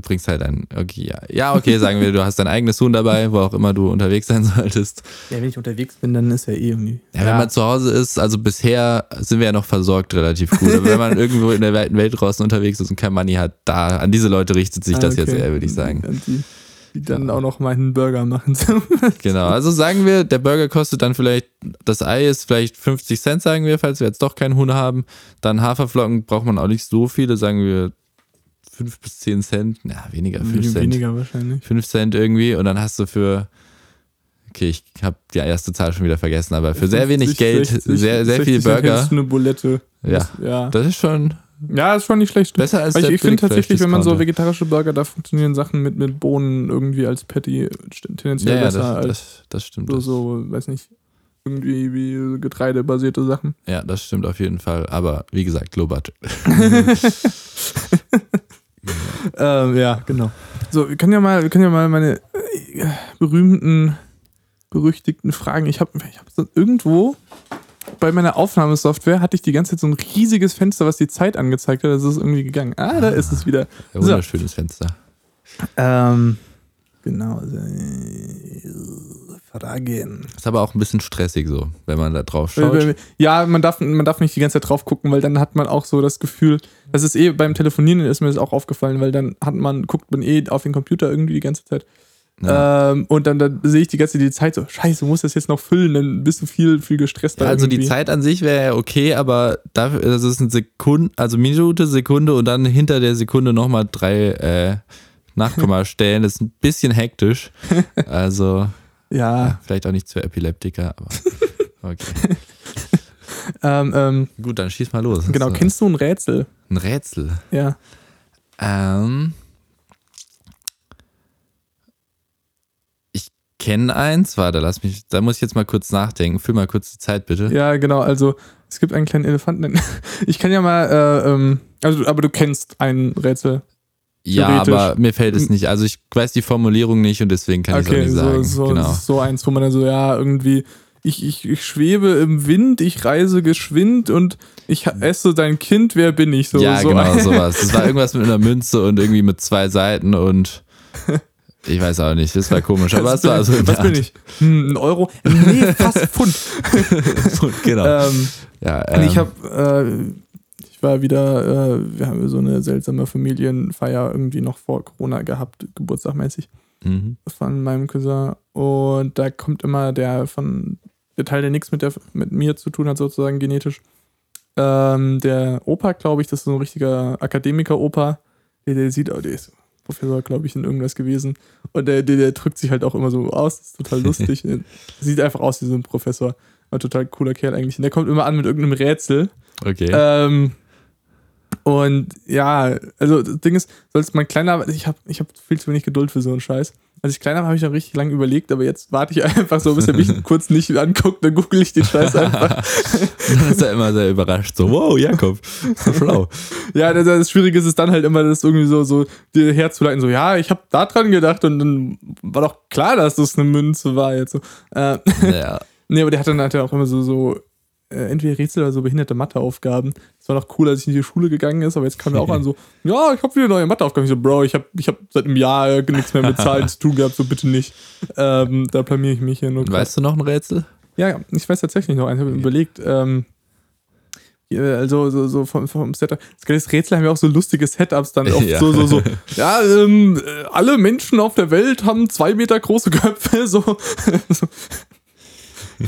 bringst halt ein, okay, ja. Ja, okay, sagen wir, du hast dein eigenes Huhn dabei, wo auch immer du unterwegs sein solltest. Ja, wenn ich unterwegs bin, dann ist ja eh irgendwie. Ja, wenn man zu Hause ist, also bisher sind wir ja noch versorgt relativ gut. Aber wenn man irgendwo in der weiten Welt draußen unterwegs ist und kein Money hat, da, an diese Leute richtet sich Ah, das jetzt eher, würde ich sagen. Die, die dann auch noch meinen Burger machen. Genau, also sagen wir, der Burger kostet dann vielleicht, das Ei ist vielleicht 50 Cent, sagen wir, falls wir jetzt doch keinen Huhn haben. Dann Haferflocken braucht man auch nicht so viele, sagen wir 5 bis 10 Cent. Ja, weniger, 5 Cent. Weniger wahrscheinlich. 5 Cent irgendwie und dann hast du für, okay, ich habe die erste Zahl schon wieder vergessen, aber für sehr wenig 50, Geld, 60, sehr, sehr 60 viel Burger. eine Bulette. Ja, Das, ja. das ist schon ja, ist schon nicht schlecht. besser als Weil ich ich finde tatsächlich, wenn man so vegetarische Burger, da funktionieren Sachen mit, mit Bohnen irgendwie als Patty tendenziell ja, ja, besser das, als das, das stimmt. so, so, weiß nicht, irgendwie wie getreidebasierte Sachen. ja, das stimmt auf jeden Fall. Aber wie gesagt, low budget. Ähm, ja, genau. So, wir können ja mal, wir können ja mal meine äh, berühmten, berüchtigten Fragen. Ich habe ich hab so irgendwo bei meiner Aufnahmesoftware hatte ich die ganze Zeit so ein riesiges Fenster, was die Zeit angezeigt hat. Das ist irgendwie gegangen. Ah, da ist es wieder. Ein So. wunderschönes Fenster. Ähm, genau. Also, Fragen. Ist aber auch ein bisschen stressig so, wenn man da drauf schaut. Äh, Ja, man darf, man darf nicht die ganze Zeit drauf gucken, weil dann hat man auch so das Gefühl, das ist eh beim Telefonieren ist mir das auch aufgefallen, weil dann hat man, guckt man eh auf den Computer irgendwie die ganze Zeit. Ja. Ähm, und dann, dann sehe ich die ganze Zeit die Zeit so, scheiße, du musst das jetzt noch füllen, dann bist du viel, viel gestresster. Ja, also die irgendwie. Zeit an sich wäre ja okay, aber dafür, das ist eine Sekunde, also Minute, Sekunde und dann hinter der Sekunde nochmal drei äh, Nachkommastellen. Das ist ein bisschen hektisch. Also Ja, vielleicht auch nicht für Epileptiker, aber okay. ähm, ähm, Gut, dann schieß mal los. genau, So, kennst du ein Rätsel? ein Rätsel. Ja. Ähm, ich kenne eins, warte, lass mich, da muss ich jetzt mal kurz nachdenken. Füll mal kurz die Zeit, bitte. Ja, genau, also es gibt einen kleinen Elefanten. Ich kann ja mal, äh, ähm, also, aber du kennst ein Rätsel. Ja, aber mir fällt es nicht. Also ich weiß die Formulierung nicht und deswegen kann ich es okay, nicht so, sagen. so, genau. so eins, wo man dann so, ja, irgendwie, ich, ich, ich schwebe im Wind, ich reise geschwind und ich esse dein Kind, wer bin ich? So, ja, so genau, sowas. Das war irgendwas mit einer Münze und irgendwie mit zwei Seiten und ich weiß auch nicht, das war komisch, aber es was war so. Was bin ich? Hm, ein Euro? Nee, fast Pfund. Art. genau. ähm, ja, und ich ähm, habe, äh, war wieder, äh, wir haben so eine seltsame Familienfeier irgendwie noch vor Corona gehabt, geburtstagmäßig. mhm. von meinem Cousin und da kommt immer der von der Teil, der nichts mit, der, mit mir zu tun hat, sozusagen genetisch. Ähm, der Opa, glaube ich, das ist so ein richtiger Akademiker-Opa. Der, der sieht, oh, der ist Professor, glaube ich, in irgendwas gewesen. Und der, der, der drückt sich halt auch immer so aus. Das ist total lustig. sieht einfach aus wie so ein Professor. Ein total cooler Kerl eigentlich. Und der kommt immer an mit irgendeinem Rätsel. Okay. Ähm, und ja, also das Ding ist, sollst mein kleiner, ich habe ich hab viel zu wenig Geduld für so einen Scheiß. Als ich kleiner war, habe ich noch richtig lange überlegt, aber jetzt warte ich einfach so, bis er mich kurz nicht anguckt, dann google ich den Scheiß einfach. dann ist er immer sehr überrascht. So, wow, Jakob, so schlau. Ja, das, das Schwierige ist es dann halt immer, das irgendwie so, so dir herzuleiten, so, ja, ich habe da dran gedacht und dann war doch klar, dass das eine Münze war jetzt so. Äh, Ja. Nee, aber der hat dann halt auch immer so, so entweder Rätsel oder so behinderte Matheaufgaben. Das war noch cool, als ich in die Schule gegangen ist, aber jetzt kam er auch an so, ja, ich habe wieder neue Matheaufgaben. Ich so, Bro, ich habe ich hab seit einem Jahr äh, nichts mehr mit Zahlen zu tun gehabt, so bitte nicht. Ähm, da blamier ich mich hier nur. Weißt du noch ein Rätsel? Ja, ja, ich weiß tatsächlich noch eins, ich habe überlegt, ähm, also so, so vom, vom Setup. Das Rätsel haben ja auch so lustige Setups dann oft Ja. so, so, so. Ja, ähm, äh, alle Menschen auf der Welt haben zwei Meter große Köpfe, so. so.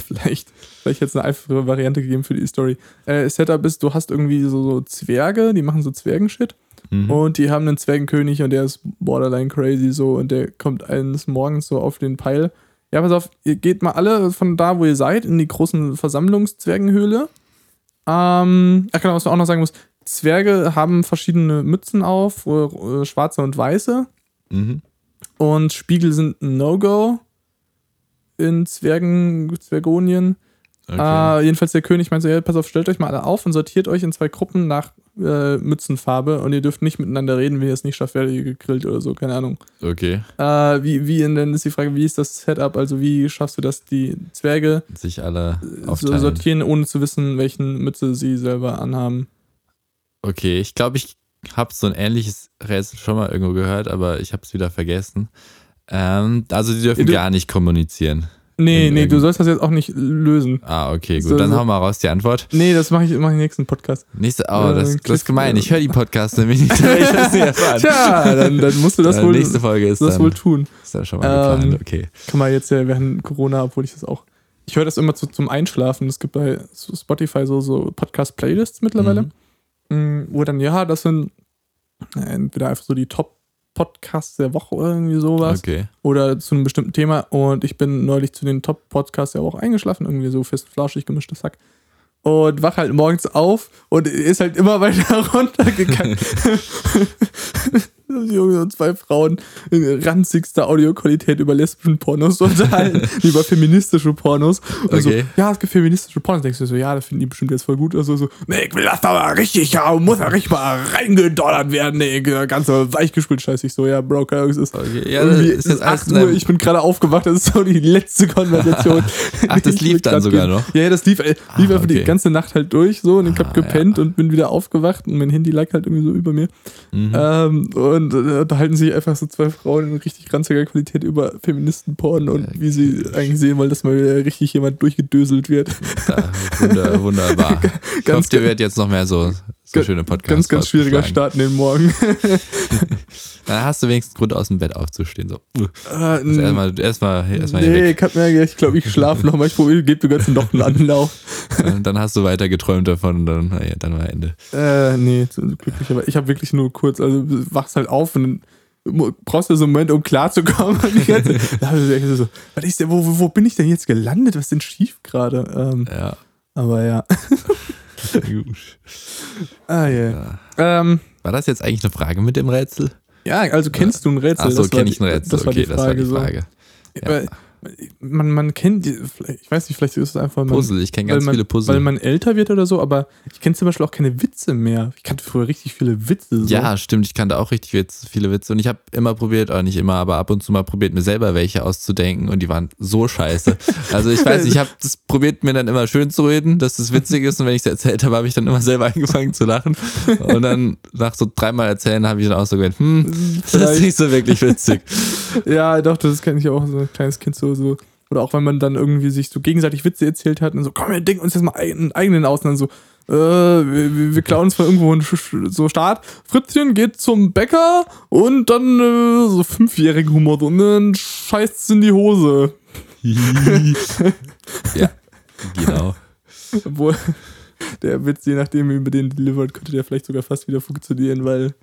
Vielleicht, vielleicht jetzt eine einfache Variante gegeben für die Story. Äh, Setup ist, du hast irgendwie so, so Zwerge, die machen so Zwergenshit. Mhm. Und die haben einen Zwergenkönig und der ist borderline crazy so und der kommt eines Morgens so auf den Peil. Ja, pass auf, ihr geht mal alle von da, wo ihr seid, in die großen Versammlungszwergenhöhle. Ähm, ach genau, was man auch noch sagen muss, Zwerge haben verschiedene Mützen auf, äh, schwarze und weiße. Mhm. Und Spiegel sind ein No-Go in Zwergen, Zwergonien. Okay. Äh, jedenfalls der König meinte so, ja, pass auf, stellt euch mal alle auf und sortiert euch in zwei Gruppen nach äh, Mützenfarbe und ihr dürft nicht miteinander reden, wenn ihr es nicht schafft, werdet ihr gegrillt oder so, keine Ahnung. okay. Äh, wie, wie, dann ist die Frage, wie ist das Setup? Also wie schaffst du das, die Zwerge Sich alle so aufteilen. sortieren, ohne zu wissen, welchen Mütze sie selber anhaben? Okay, ich glaube, ich habe so ein ähnliches Rätsel schon mal irgendwo gehört, aber ich habe es wieder vergessen. Ähm, also die dürfen Du- gar nicht kommunizieren. Nee, nee, du sollst das jetzt auch nicht lösen. Ah, okay, gut. So- Dann so- hau mal raus die Antwort. Nee, das mache ich, mach ich im nächsten Podcast. Nächste, oh, Ja, das, das ist gemein. Ich höre die Podcasts nämlich nicht, damit ich das nicht erfahren. Tja, dann, dann musst du das Äh, wohl, nächste Folge ist das dann, wohl tun. ist dann schon mal Ähm, geplant. Okay. Kann man jetzt ja während Corona, obwohl ich das auch. Ich höre das immer zu, zum Einschlafen. Es gibt bei Spotify so, so Podcast-Playlists mittlerweile, Mhm. mh, wo dann, ja, das sind äh, entweder einfach so die Top-Podcasts der Woche oder irgendwie sowas. Okay. Oder zu einem bestimmten Thema. Und ich bin neulich zu den Top-Podcasts der Woche eingeschlafen, irgendwie so fest flauschig gemischtes Hack. Und wach halt morgens auf und ist halt immer weiter runtergegangen. Junge, so zwei Frauen in ranzigster Audioqualität über lesbischen Pornos unterhalten, über feministische Pornos. Und so, Okay. ja, es gibt feministische Pornos. Denkst du so, ja, das finden die bestimmt jetzt voll gut. Also so, nee, ich will das da mal richtig haben, muss da richtig mal reingedonnert werden, nee, der ganze weichgespült scheiße. Ich so, ja, Bro, es ist okay. Ja, das ist jetzt alles 8 in Uhr, ich bin gerade aufgewacht, das ist so die letzte Konversation. Ach, das die lief dann sogar gebe. noch? Ja, ja, das lief, äh, lief Ah, einfach die okay. ganze Nacht halt durch so und ich hab Ah, gepennt und bin wieder aufgewacht und mein Handy lag halt irgendwie so über mir. Mhm. Ähm, und äh, da halten sich einfach so zwei Frauen in richtig ranziger Qualität über Feministenporn und Ja, wie sie eigentlich sehen wollen, dass mal wieder richtig jemand durchgedöselt wird. Ja, wunder, wunderbar. ich hoffe, dir wird jetzt noch mehr so, so Ganz- schöne Podcasts Ganz, ganz schwieriger. Start in den Morgen. Dann hast du wenigstens Grund aus dem Bett aufzustehen. So. Äh, Also erstmal erstmal erstmal hier nee, ich, mir, ich glaube, ich schlafe noch mal. Ich probiere, gebe mir ganz noch einen Anlauf. Dann hast du weiter geträumt davon und dann, naja, dann war Ende. Äh, nee, zum Glück nicht. Aber ich habe wirklich nur kurz, also du wachst halt auf und brauchst du so einen Moment, um klarzukommen. So, was ist denn, wo, wo, wo bin ich denn jetzt gelandet? Was ist denn schief gerade? Ähm, Ja. aber ja. Ah, yeah. Ja. ähm, War das jetzt eigentlich eine Frage mit dem Rätsel? ja, also kennst du ein Rätsel? Achso, war kenne ich ein Rätsel. Das war okay, die Frage. das war die so. Frage. Ja. Man, man kennt, ich weiß nicht, vielleicht ist es einfach, man, Puzzle, ich kenne ganz man, viele Puzzle. weil man älter wird oder so, aber ich kenne zum Beispiel auch keine Witze mehr. Ich kannte früher richtig viele Witze. So. Ja, stimmt. Ich kannte auch richtig viele Witze. Und ich habe immer probiert, oder nicht immer, aber ab und zu mal probiert, mir selber welche auszudenken. Und die waren so scheiße. Also ich weiß, ich habe das probiert, mir dann immer schön zu reden, dass es witzig ist. Und wenn ich es erzählt habe, habe ich dann immer selber angefangen zu lachen. Und dann nach so dreimal erzählen habe ich dann auch so gedacht, hm, das ist nicht so wirklich witzig. Ja, doch, das kenne ich auch, so ein kleines Kind so, so. Oder auch wenn man dann irgendwie sich so gegenseitig Witze erzählt hat und so, komm, wir denken uns jetzt mal einen eigenen aus und dann so, äh, wir, wir- klauen uns mal irgendwo einen so Start. Fritzchen geht zum Bäcker und dann äh, so fünfjährigen Humor so, und dann scheißt es in die Hose. ja, genau. Obwohl, der Witz, je nachdem, wie man den delivert, könnte der vielleicht sogar fast wieder funktionieren, weil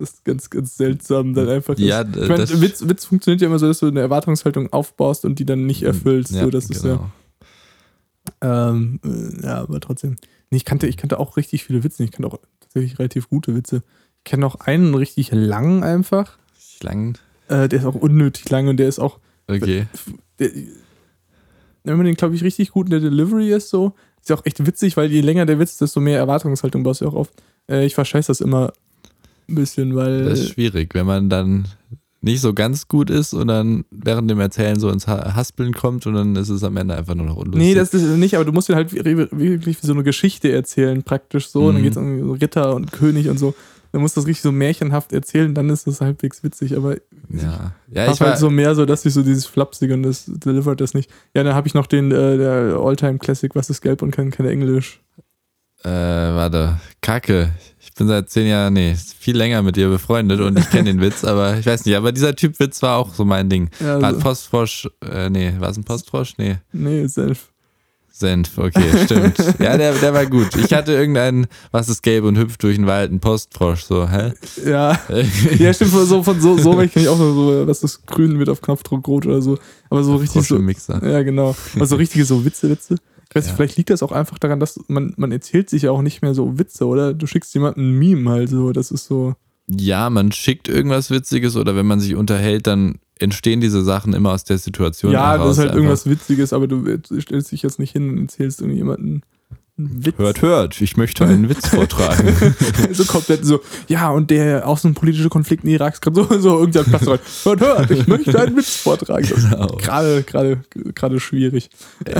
das ganz, ganz seltsam dann einfach Ja, ist. Ich meine, das- Witz, Witz funktioniert ja immer so, dass du eine Erwartungshaltung aufbaust und die dann nicht erfüllst. so, das ist ja. genau. Ähm, äh, ja, aber trotzdem. Nee, ich kannte, ich kannte auch richtig viele Witze. Ich kannte auch tatsächlich relativ gute Witze. Ich kenne auch einen richtig lang einfach. Schlangen. Äh, der ist auch unnötig lang und der ist auch. Okay. Der, wenn man den, glaube ich, richtig gut in der Delivery ist, so, ist ja auch echt witzig, weil je länger der Witz, desto mehr Erwartungshaltung baust du auch auf. Äh, ich verscheiß das immer ein bisschen, weil. Das ist schwierig, wenn man dann nicht so ganz gut ist und dann während dem Erzählen so ins Ha- Haspeln kommt und dann ist es am Ende einfach nur noch unlustig. Nee, das ist nicht, aber du musst dir halt wirklich wie so eine Geschichte erzählen, praktisch so. Und dann Mhm. geht es um Ritter und König und so. Dann musst du das richtig so märchenhaft erzählen, dann ist das halbwegs witzig. Aber ja. ich Ja, hab ich war, halt so mehr so, dass ich so dieses Flapsige und das delivert das nicht. Ja, dann habe ich noch den, äh, der Alltime Classic, was ist gelb und kann kein Englisch. äh, warte, Kacke. Ich bin seit zehn Jahren, nee, viel länger mit dir befreundet und ich kenne den Witz, aber ich weiß nicht, aber dieser Typ Witz war auch so mein Ding. Ja, War ein also, Postfrosch, äh, nee, war es ein Postfrosch? Nee, nee, Senf. Senf, okay, stimmt. Ja, der, der war gut. Ich hatte irgendeinen, was ist gelb und hüpft durch den Wald, ein Postfrosch, so, hä? Ja. ja, stimmt, von so, von so, so welche kenne ich auch noch so, was das grün wird auf Knopfdruck rot oder so. Aber so richtig so. Mixer. Ja, genau. Also richtige so Witze, Witze. Ich weiß Ja. vielleicht liegt das auch einfach daran, dass man, man erzählt sich ja auch nicht mehr so Witze, oder? Du schickst jemandem ein Meme halt so, das ist so. ja, man schickt irgendwas Witziges oder wenn man sich unterhält, dann entstehen diese Sachen immer aus der Situation Ja, heraus. das ist halt einfach. irgendwas Witziges, aber du stellst dich jetzt nicht hin und erzählst irgendjemanden Witz. Hört, hört, ich möchte einen Witz vortragen. so komplett so, ja, und der außenpolitische Konflikt in Irak ist gerade so, so irgendwann passt rein. Hört, hört, ich möchte einen Witz vortragen. Das ist Genau. gerade, gerade, gerade schwierig.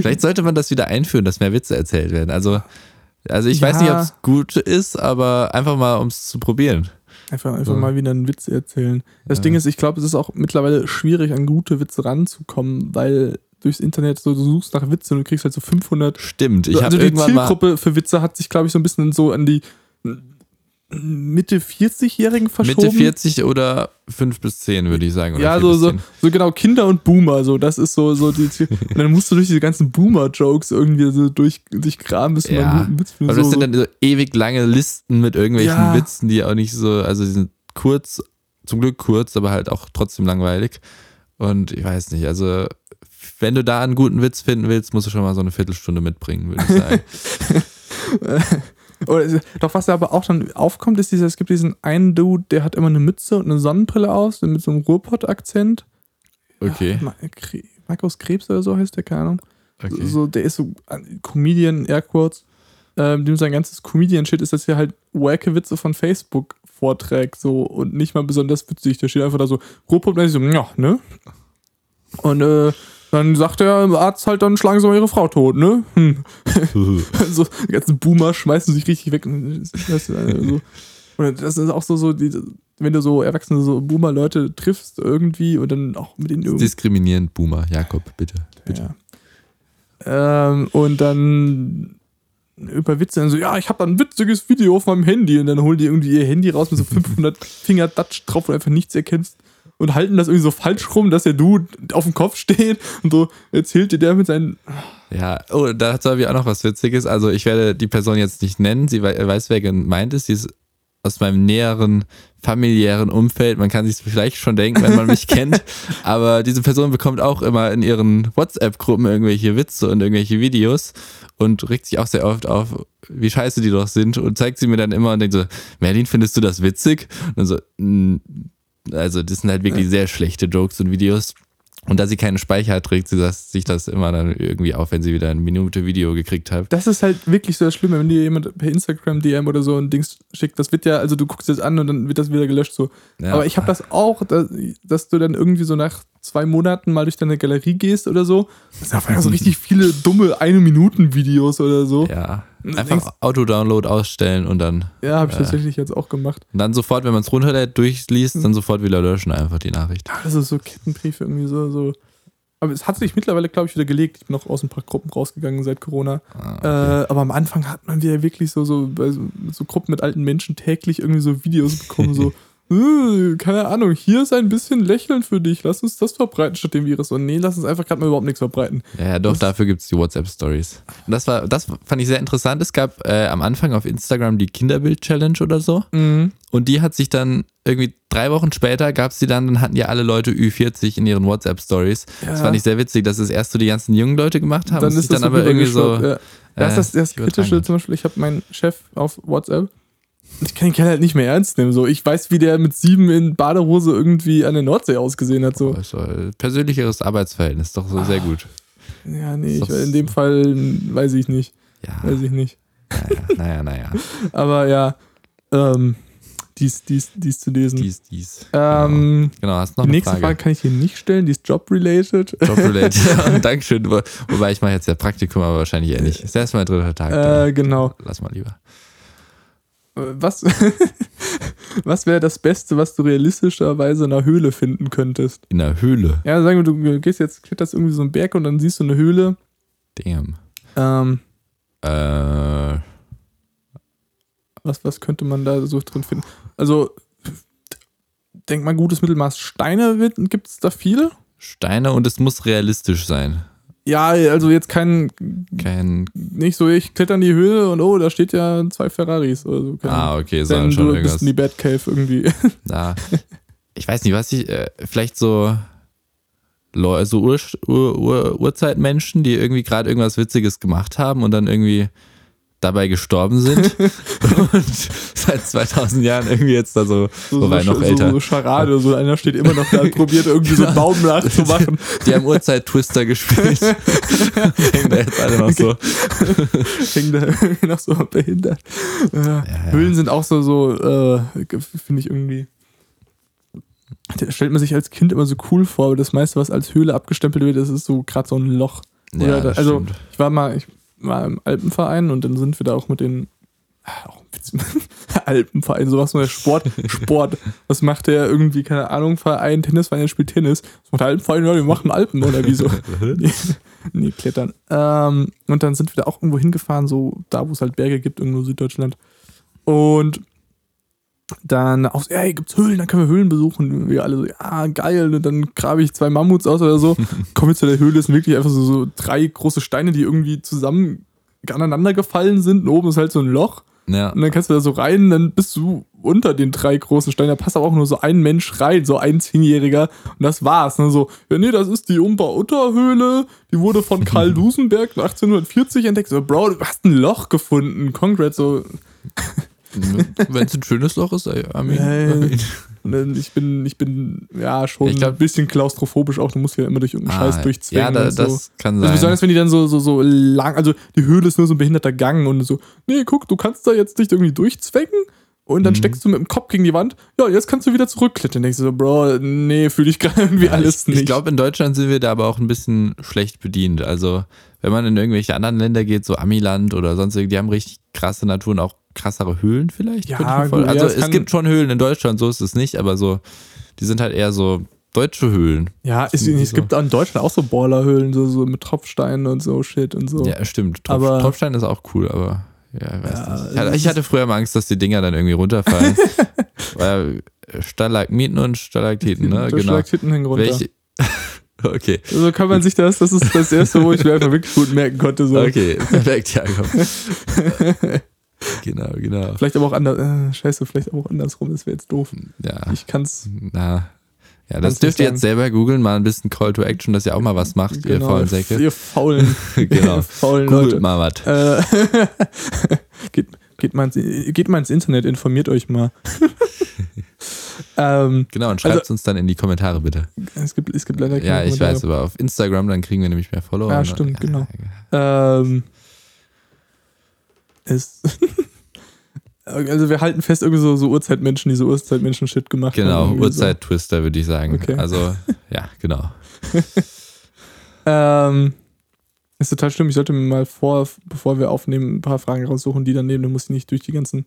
Vielleicht sollte man das wieder einführen, dass mehr Witze erzählt werden. Also, also ich weiß Ja. nicht, ob es gut ist, aber einfach mal, um es zu probieren. Einfach, einfach So. mal wieder einen Witz erzählen. Das Ja. Ding ist, ich glaube, es ist auch mittlerweile schwierig, an gute Witze ranzukommen, weil durchs Internet so, du suchst nach Witze und du kriegst halt so 500 Stimmt, ich also die. Zielgruppe für Witze hat sich, glaube ich, so ein bisschen so an die Mitte 40-Jährigen verschoben. Mitte 40 oder 5 bis 10, würde ich sagen. Ja, 4 so, so, 10. so genau, Kinder und Boomer, so, das ist so, so die, und dann musst du durch diese ganzen Boomer-Jokes irgendwie so durch, dich graben, bis du Ja. mal einen guten Witz findest. Aber das So, sind dann so ewig lange Listen mit irgendwelchen Ja. Witzen, die auch nicht so, also die sind kurz, zum Glück kurz, aber halt auch trotzdem langweilig. Und ich weiß nicht, also wenn du da einen guten Witz finden willst, musst du schon mal so eine Viertelstunde mitbringen, würde ich sagen. Oder, doch, was da aber auch dann aufkommt, ist dieser, es gibt diesen einen Dude, der hat immer eine Mütze und eine Sonnenbrille aus, mit so einem Ruhrpott-Akzent. Okay, Kre- Markus Krebs oder so heißt der, keine Ahnung. okay. So, der ist so ein Comedian, Airquotes. Ähm, dem sein ganzes Comedian-Shit ist, dass er halt wacke Witze von Facebook vorträgt, so und nicht mal besonders witzig. Der steht einfach da so, Ruhrpott, so, ja, ne? Und äh, dann sagt der Arzt halt, dann schlagen sie mal ihre Frau tot, ne? Hm. so, die ganzen Boomer schmeißen sich richtig weg. Das ist, äh, so. Und das ist auch so, so die, wenn du so erwachsene so Boomer-Leute triffst irgendwie und dann auch mit denen irgendwie. Diskriminierend, Boomer. Jakob, bitte. bitte. Ja. Ähm, und dann über Witze, dann so, ja, ich habe da ein witziges Video auf meinem Handy und dann holen die irgendwie ihr Handy raus mit so 500 Finger Dutch drauf und einfach nichts erkennst und halten das irgendwie so falsch rum, dass der Dude auf dem Kopf steht und so erzählt dir der mit seinen Ja, oh, dazu habe ich auch noch was Witziges. Also ich werde die Person jetzt nicht nennen, sie wei- weiß, wer gemeint ist. Sie ist aus meinem näheren familiären Umfeld. Man kann sich vielleicht schon denken, wenn man mich kennt. Aber diese Person bekommt auch immer in ihren WhatsApp-Gruppen irgendwelche Witze und irgendwelche Videos und regt sich auch sehr oft auf, wie scheiße die doch sind und zeigt sie mir dann immer und denkt so, Merlin, findest du das witzig? Und dann so, "Mm, also das sind halt wirklich sehr schlechte Jokes und Videos. Und da sie keinen Speicher hat, trägt sie das, sich das immer dann irgendwie auf, wenn sie wieder eine Minute Video gekriegt hat. Das ist halt wirklich so das Schlimme, wenn dir jemand per Instagram DM oder so ein Dings schickt. Das wird ja, also du guckst es an und dann wird das wieder gelöscht so. Ja. Aber ich habe das auch, dass, dass du dann irgendwie so nach zwei Monaten mal durch deine Galerie gehst oder so. Das sind auf einmal so richtig viele dumme Eine-Minuten-Videos oder so. Ja. Einfach denkst- Auto-Download ausstellen und dann, Ja, habe ich Ja. tatsächlich jetzt auch gemacht. und dann sofort, wenn man es runterlädt, durchliest, dann sofort wieder löschen einfach die Nachricht. Ja, das ist so Kettenbriefe irgendwie so, so. Aber es hat sich mittlerweile, glaube ich, wieder gelegt. Ich bin auch aus ein paar Gruppen rausgegangen seit Corona. Ah, okay. Äh, aber am Anfang hat man wieder wirklich so, so, bei so, so Gruppen mit alten Menschen täglich irgendwie so Videos bekommen, so, äh, keine Ahnung, hier ist ein bisschen Lächeln für dich, lass uns das verbreiten statt dem Virus. Und nee, lass uns einfach gerade mal überhaupt nichts verbreiten. Ja, doch, das- dafür gibt es die WhatsApp-Stories. Und das war, das fand ich sehr interessant. Es gab äh, am Anfang auf Instagram die Kinderbild-Challenge oder so. Mhm. Und die hat sich dann irgendwie drei Wochen später gab es die dann, dann hatten ja alle Leute Ü40 in ihren WhatsApp-Stories. Das Ja. fand ich sehr witzig, dass es erst so die ganzen jungen Leute gemacht haben. Dann ist das dann so aber irgendwie so. ja. Das äh, ist das, das Kritische zum Beispiel, ich habe meinen Chef auf WhatsApp. Ich kann den Kerl halt nicht mehr ernst nehmen. So. Ich weiß, wie der mit sieben in Badehose irgendwie an der Nordsee ausgesehen hat. So. Oh, so, persönliches Arbeitsverhältnis, doch so sehr gut. Ja, nee, ich, in dem Fall weiß ich nicht. Ja, Weiß ich nicht. naja, naja, naja. Aber ja, ähm, dies, dies, dies zu lesen. Dies, dies. ähm, Genau, hast noch die eine nächste Frage. Frage. kann ich hier nicht stellen, die ist job-related. Job-related. Ja, Dankeschön. Wo- Wobei ich mache jetzt ja Praktikum, aber wahrscheinlich eh nicht. Ist erstmal der dritte Tag. äh, genau. Lass mal lieber. Was, was wäre das Beste, was du realistischerweise in einer Höhle finden könntest? In der Höhle. Ja, sagen wir, du gehst jetzt, kletterst irgendwie so einen Berg und dann siehst du eine Höhle. Damn. Ähm, Äh, was, was könnte man da so drin finden? Also, denk mal, gutes Mittelmaß Steine gibt es da viel? Steine und es muss realistisch sein. Ja, also jetzt kein, Kein. nicht so, ich kletter in die Höhle und oh, da steht ja zwei Ferraris oder so. Ah, okay, sondern schon du irgendwas. bist in die Batcave irgendwie. Da. Ich weiß nicht, was ich. Äh, vielleicht so. Leu- So Ur, Ur, Ur, Urzeitmenschen, die irgendwie gerade irgendwas Witziges gemacht haben und dann irgendwie dabei gestorben sind und seit 2000 Jahren irgendwie jetzt da so, So, wobei so, noch so, älter. so Charade, so einer steht immer noch da und probiert irgendwie so einen Baum nachzumachen. Die haben Uhrzeit-Twister gespielt. Hängen da jetzt alle noch so. Hängen da irgendwie noch so behindert. Äh, ja. Höhlen sind auch so, so äh, finde ich irgendwie. Da stellt man sich als Kind immer so cool vor, aber das meiste, was als Höhle abgestempelt wird, das ist so gerade so ein Loch. Ja, Oder also stimmt. ich war mal, ich war im Alpenverein und dann sind wir da auch mit den ah, auch Alpenverein, sowas nur der Sport, Sport. Was macht der irgendwie, keine Ahnung, Verein, Tennisverein, der spielt Tennis. Was macht der Alpenverein? Ja, wir machen Alpen oder wieso? nee, nee, klettern. Ähm, und dann sind wir da auch irgendwo hingefahren, so da, wo es halt Berge gibt, irgendwo Süddeutschland. Und dann auch so, ey, gibt's Höhlen, dann können wir Höhlen besuchen. Und wir alle so, ja, geil. Und dann grabe ich zwei Mammuts aus oder so. Kommen wir zu der Höhle, es sind wirklich einfach so, so drei große Steine, die irgendwie zusammen aneinander gefallen sind. Und oben ist halt so ein Loch. Ja. Und dann kannst du da so rein, dann bist du unter den drei großen Steinen. Da passt aber auch nur so ein Mensch rein, so ein Zehnjähriger. Und das war's. Ne? So, ja, nee, das ist die Umba-Utter-Höhle. Die wurde von Karl Dusenberg 1840 entdeckt. So, Bro, du hast ein Loch gefunden. Congrats, so. Wenn es ein schönes Loch ist, I mean, I mean. Ich bin, ich bin ja schon Ich glaub- ein bisschen klaustrophobisch auch. Du musst ja immer durch irgendeinen Scheiß Ah, durchzwängen. Ja, da, so. das kann Also sein. besonders wenn die dann so, so, so lang, also die Höhle ist nur so ein behinderter Gang und so, nee, guck, du kannst da jetzt dich irgendwie durchzwecken und dann Mhm. steckst du mit dem Kopf gegen die Wand, ja, jetzt kannst du wieder zurückklettern. Denkst du so, Bro, nee, fühle ich gerade irgendwie Ja, alles ich, nicht. Ich glaube, in Deutschland sind wir da aber auch ein bisschen schlecht bedient. Also, wenn man in irgendwelche anderen Länder geht, so Amiland oder sonst irgendwie, die haben richtig krasse Natur und auch krassere Höhlen vielleicht. Ja, gut, ja, also, es es gibt schon Höhlen in Deutschland, so ist es nicht, aber so, die sind halt eher so deutsche Höhlen. ja, es, irgendwie es so. gibt in Deutschland auch so Ballerhöhlen, so, so mit Tropfsteinen und so Shit und so. Ja, stimmt. Tropf, Aber- Tropfstein ist auch cool, aber ja, ich weiß Ja, nicht. Ich hatte, ich hatte früher mal Angst, dass die Dinger dann irgendwie runterfallen. Weil äh, Stalagmiten und Stalaktiten, ne? Genau. Schlagtitten hängen runter. Welche? Okay. So kann man sich das, das ist das erste, wo ich mir einfach wirklich gut merken konnte. So. Okay, perfekt, ja, komm. genau, genau. Vielleicht aber auch anders, äh, scheiße, vielleicht aber auch andersrum, das wäre jetzt doof. Ja, Ich kann's. na. Ja, das dürft ihr jetzt selber googeln, mal ein bisschen Call to Action, dass ihr auch mal was macht, ihr Genau, faulen Säcke. Ihr faulen, Genau. ihr faulen Googelt Leute. mal was. Äh, geht, geht, mal ins, geht mal ins Internet, informiert euch mal. ähm, Genau, und schreibt uns dann in die Kommentare bitte. es, gibt, es gibt leider keine Ja, ich Kommentare. weiß, aber auf Instagram, dann kriegen wir nämlich mehr Follower. Ja, Und- stimmt, genau. Ähm, es, also wir halten fest, irgendwie so, so Urzeitmenschen, die so Urzeitmenschen-Shit gemacht haben. Genau, irgendwie Uhrzeit-Twister würde ich sagen. Okay. Also, ja, genau. So. Ähm, ist total schlimm. Ich sollte mir mal vor, bevor wir aufnehmen, ein paar Fragen raussuchen, die dann nehmen. Dann muss ich nicht durch die ganzen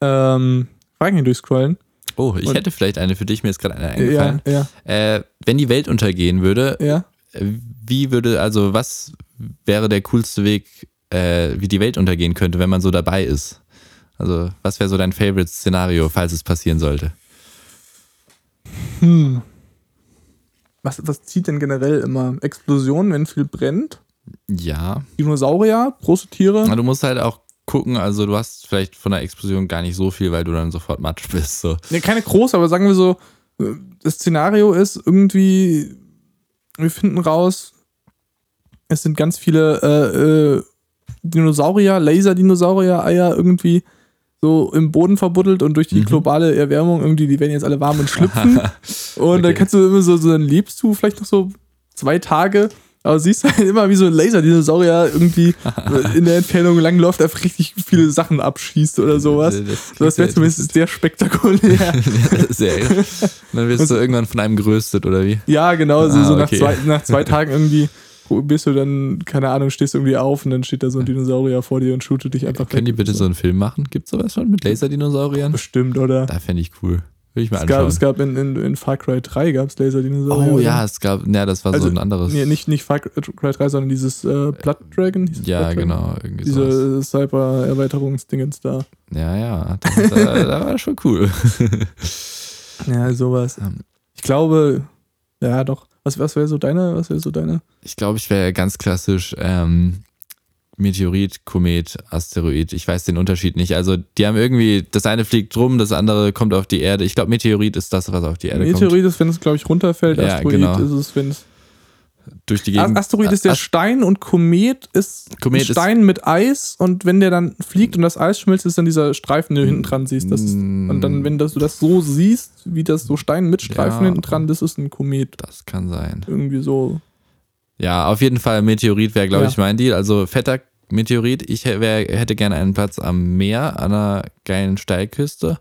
ähm, Fragen hier durchscrollen. Oh, ich Und- hätte vielleicht eine für dich, mir ist gerade eine Ja, eingefallen. ja, Äh, wenn die Welt untergehen würde, ja. wie würde, also was wäre der coolste Weg, äh, wie die Welt untergehen könnte, wenn man so dabei ist? Also, was wäre so dein Favorite-Szenario, falls es passieren sollte? Hm. Was, was zieht denn generell immer? Explosionen, wenn viel brennt? Ja, Dinosaurier, große Tiere? aber du musst halt auch gucken, also du hast vielleicht von der Explosion gar nicht so viel, weil du dann sofort matsch bist. So. Ne, keine große, aber sagen wir so, das Szenario ist irgendwie, wir finden raus, es sind ganz viele äh, äh, Dinosaurier, Laser-Dinosaurier-Eier irgendwie so im Boden verbuddelt und durch die Mhm. globale Erwärmung irgendwie, die werden jetzt alle warm und schlüpfen. und dann Okay. kannst du immer so, so, dann lebst du vielleicht noch so zwei Tage, aber siehst halt immer, wie so ein Laser-Dinosaurier irgendwie in der Entfernung langläuft, einfach richtig viele Sachen abschießt oder sowas. So, das wäre zumindest sehr spektakulär. Sehr. Dann wirst du irgendwann von einem geröstet, oder wie? Ja, genau, so, Ah, so nach, okay. zwei, nach zwei Tagen irgendwie bist du dann, keine Ahnung, stehst du irgendwie auf und dann steht da so ein Dinosaurier vor dir und shootet dich einfach Können die bitte so einen Film machen? Gibt sowas schon mit Laserdinosauriern? Bestimmt, oder? Da fände ich cool. Würde ich mir Es gab, anschauen. es gab in, in, in Far Cry 3 gab es Laser-Dinosaurier. oh ja, es gab, ja, das war Also, so ein anderes. Nee, nicht, nicht Far Cry 3, sondern dieses äh, Blood Dragon. es ja, Blood Dragon? genau. Irgendwie. Diese Cyber-Erweiterungsdingens da. Ja, ja, das, da, da war schon cool. Ja, sowas. Ähm, Ich glaube, ja, doch. Was, was wäre so deine, was wäre so deine? Ich glaube, ich wäre ganz klassisch ähm, Meteorit, Komet, Asteroid. Ich weiß den Unterschied nicht. Also, die haben irgendwie, das eine fliegt rum, das andere kommt auf die Erde. Ich glaube, Meteorit ist das, was auf die Erde kommt. Meteorit ist, wenn es, glaube ich, runterfällt. Ja, Asteroid genau. ist es, wenn es. Durch die Gegend. Asteroid ist der Ast- Stein und Komet ist Komet ein ist- Stein mit Eis und wenn der dann fliegt und das Eis schmilzt, ist dann dieser Streifen, den du hinten dran siehst. Das ist, Mm. und dann, wenn das, du das so siehst, wie das so Stein mit Streifen Ja. hinten dran, das ist ein Komet. Das kann sein. Irgendwie so. Ja, auf jeden Fall Meteorit wäre, glaube Ja. ich, mein Deal. Also fetter Meteorit. Ich wär, hätte gerne einen Platz am Meer, an einer geilen Steilküste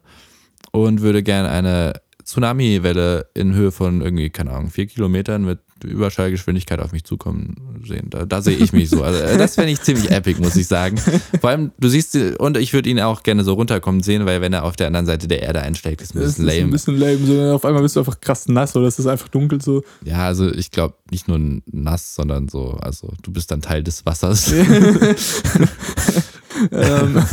und würde gerne eine Tsunami-Welle in Höhe von irgendwie, keine Ahnung, vier Kilometern mit Überschallgeschwindigkeit auf mich zukommen sehen. Da, da sehe ich mich so. Also, äh, das fände ich ziemlich epic, muss ich sagen. Vor allem, du siehst, und ich würde ihn auch gerne so runterkommen sehen, weil wenn er auf der anderen Seite der Erde einschlägt, ist ein Das ist bisschen ein lame. bisschen lame. So, dann auf einmal bist du einfach krass nass oder es ist einfach dunkel so. Ja, also ich glaube nicht nur nass, sondern so, also du bist dann Teil des Wassers. ähm,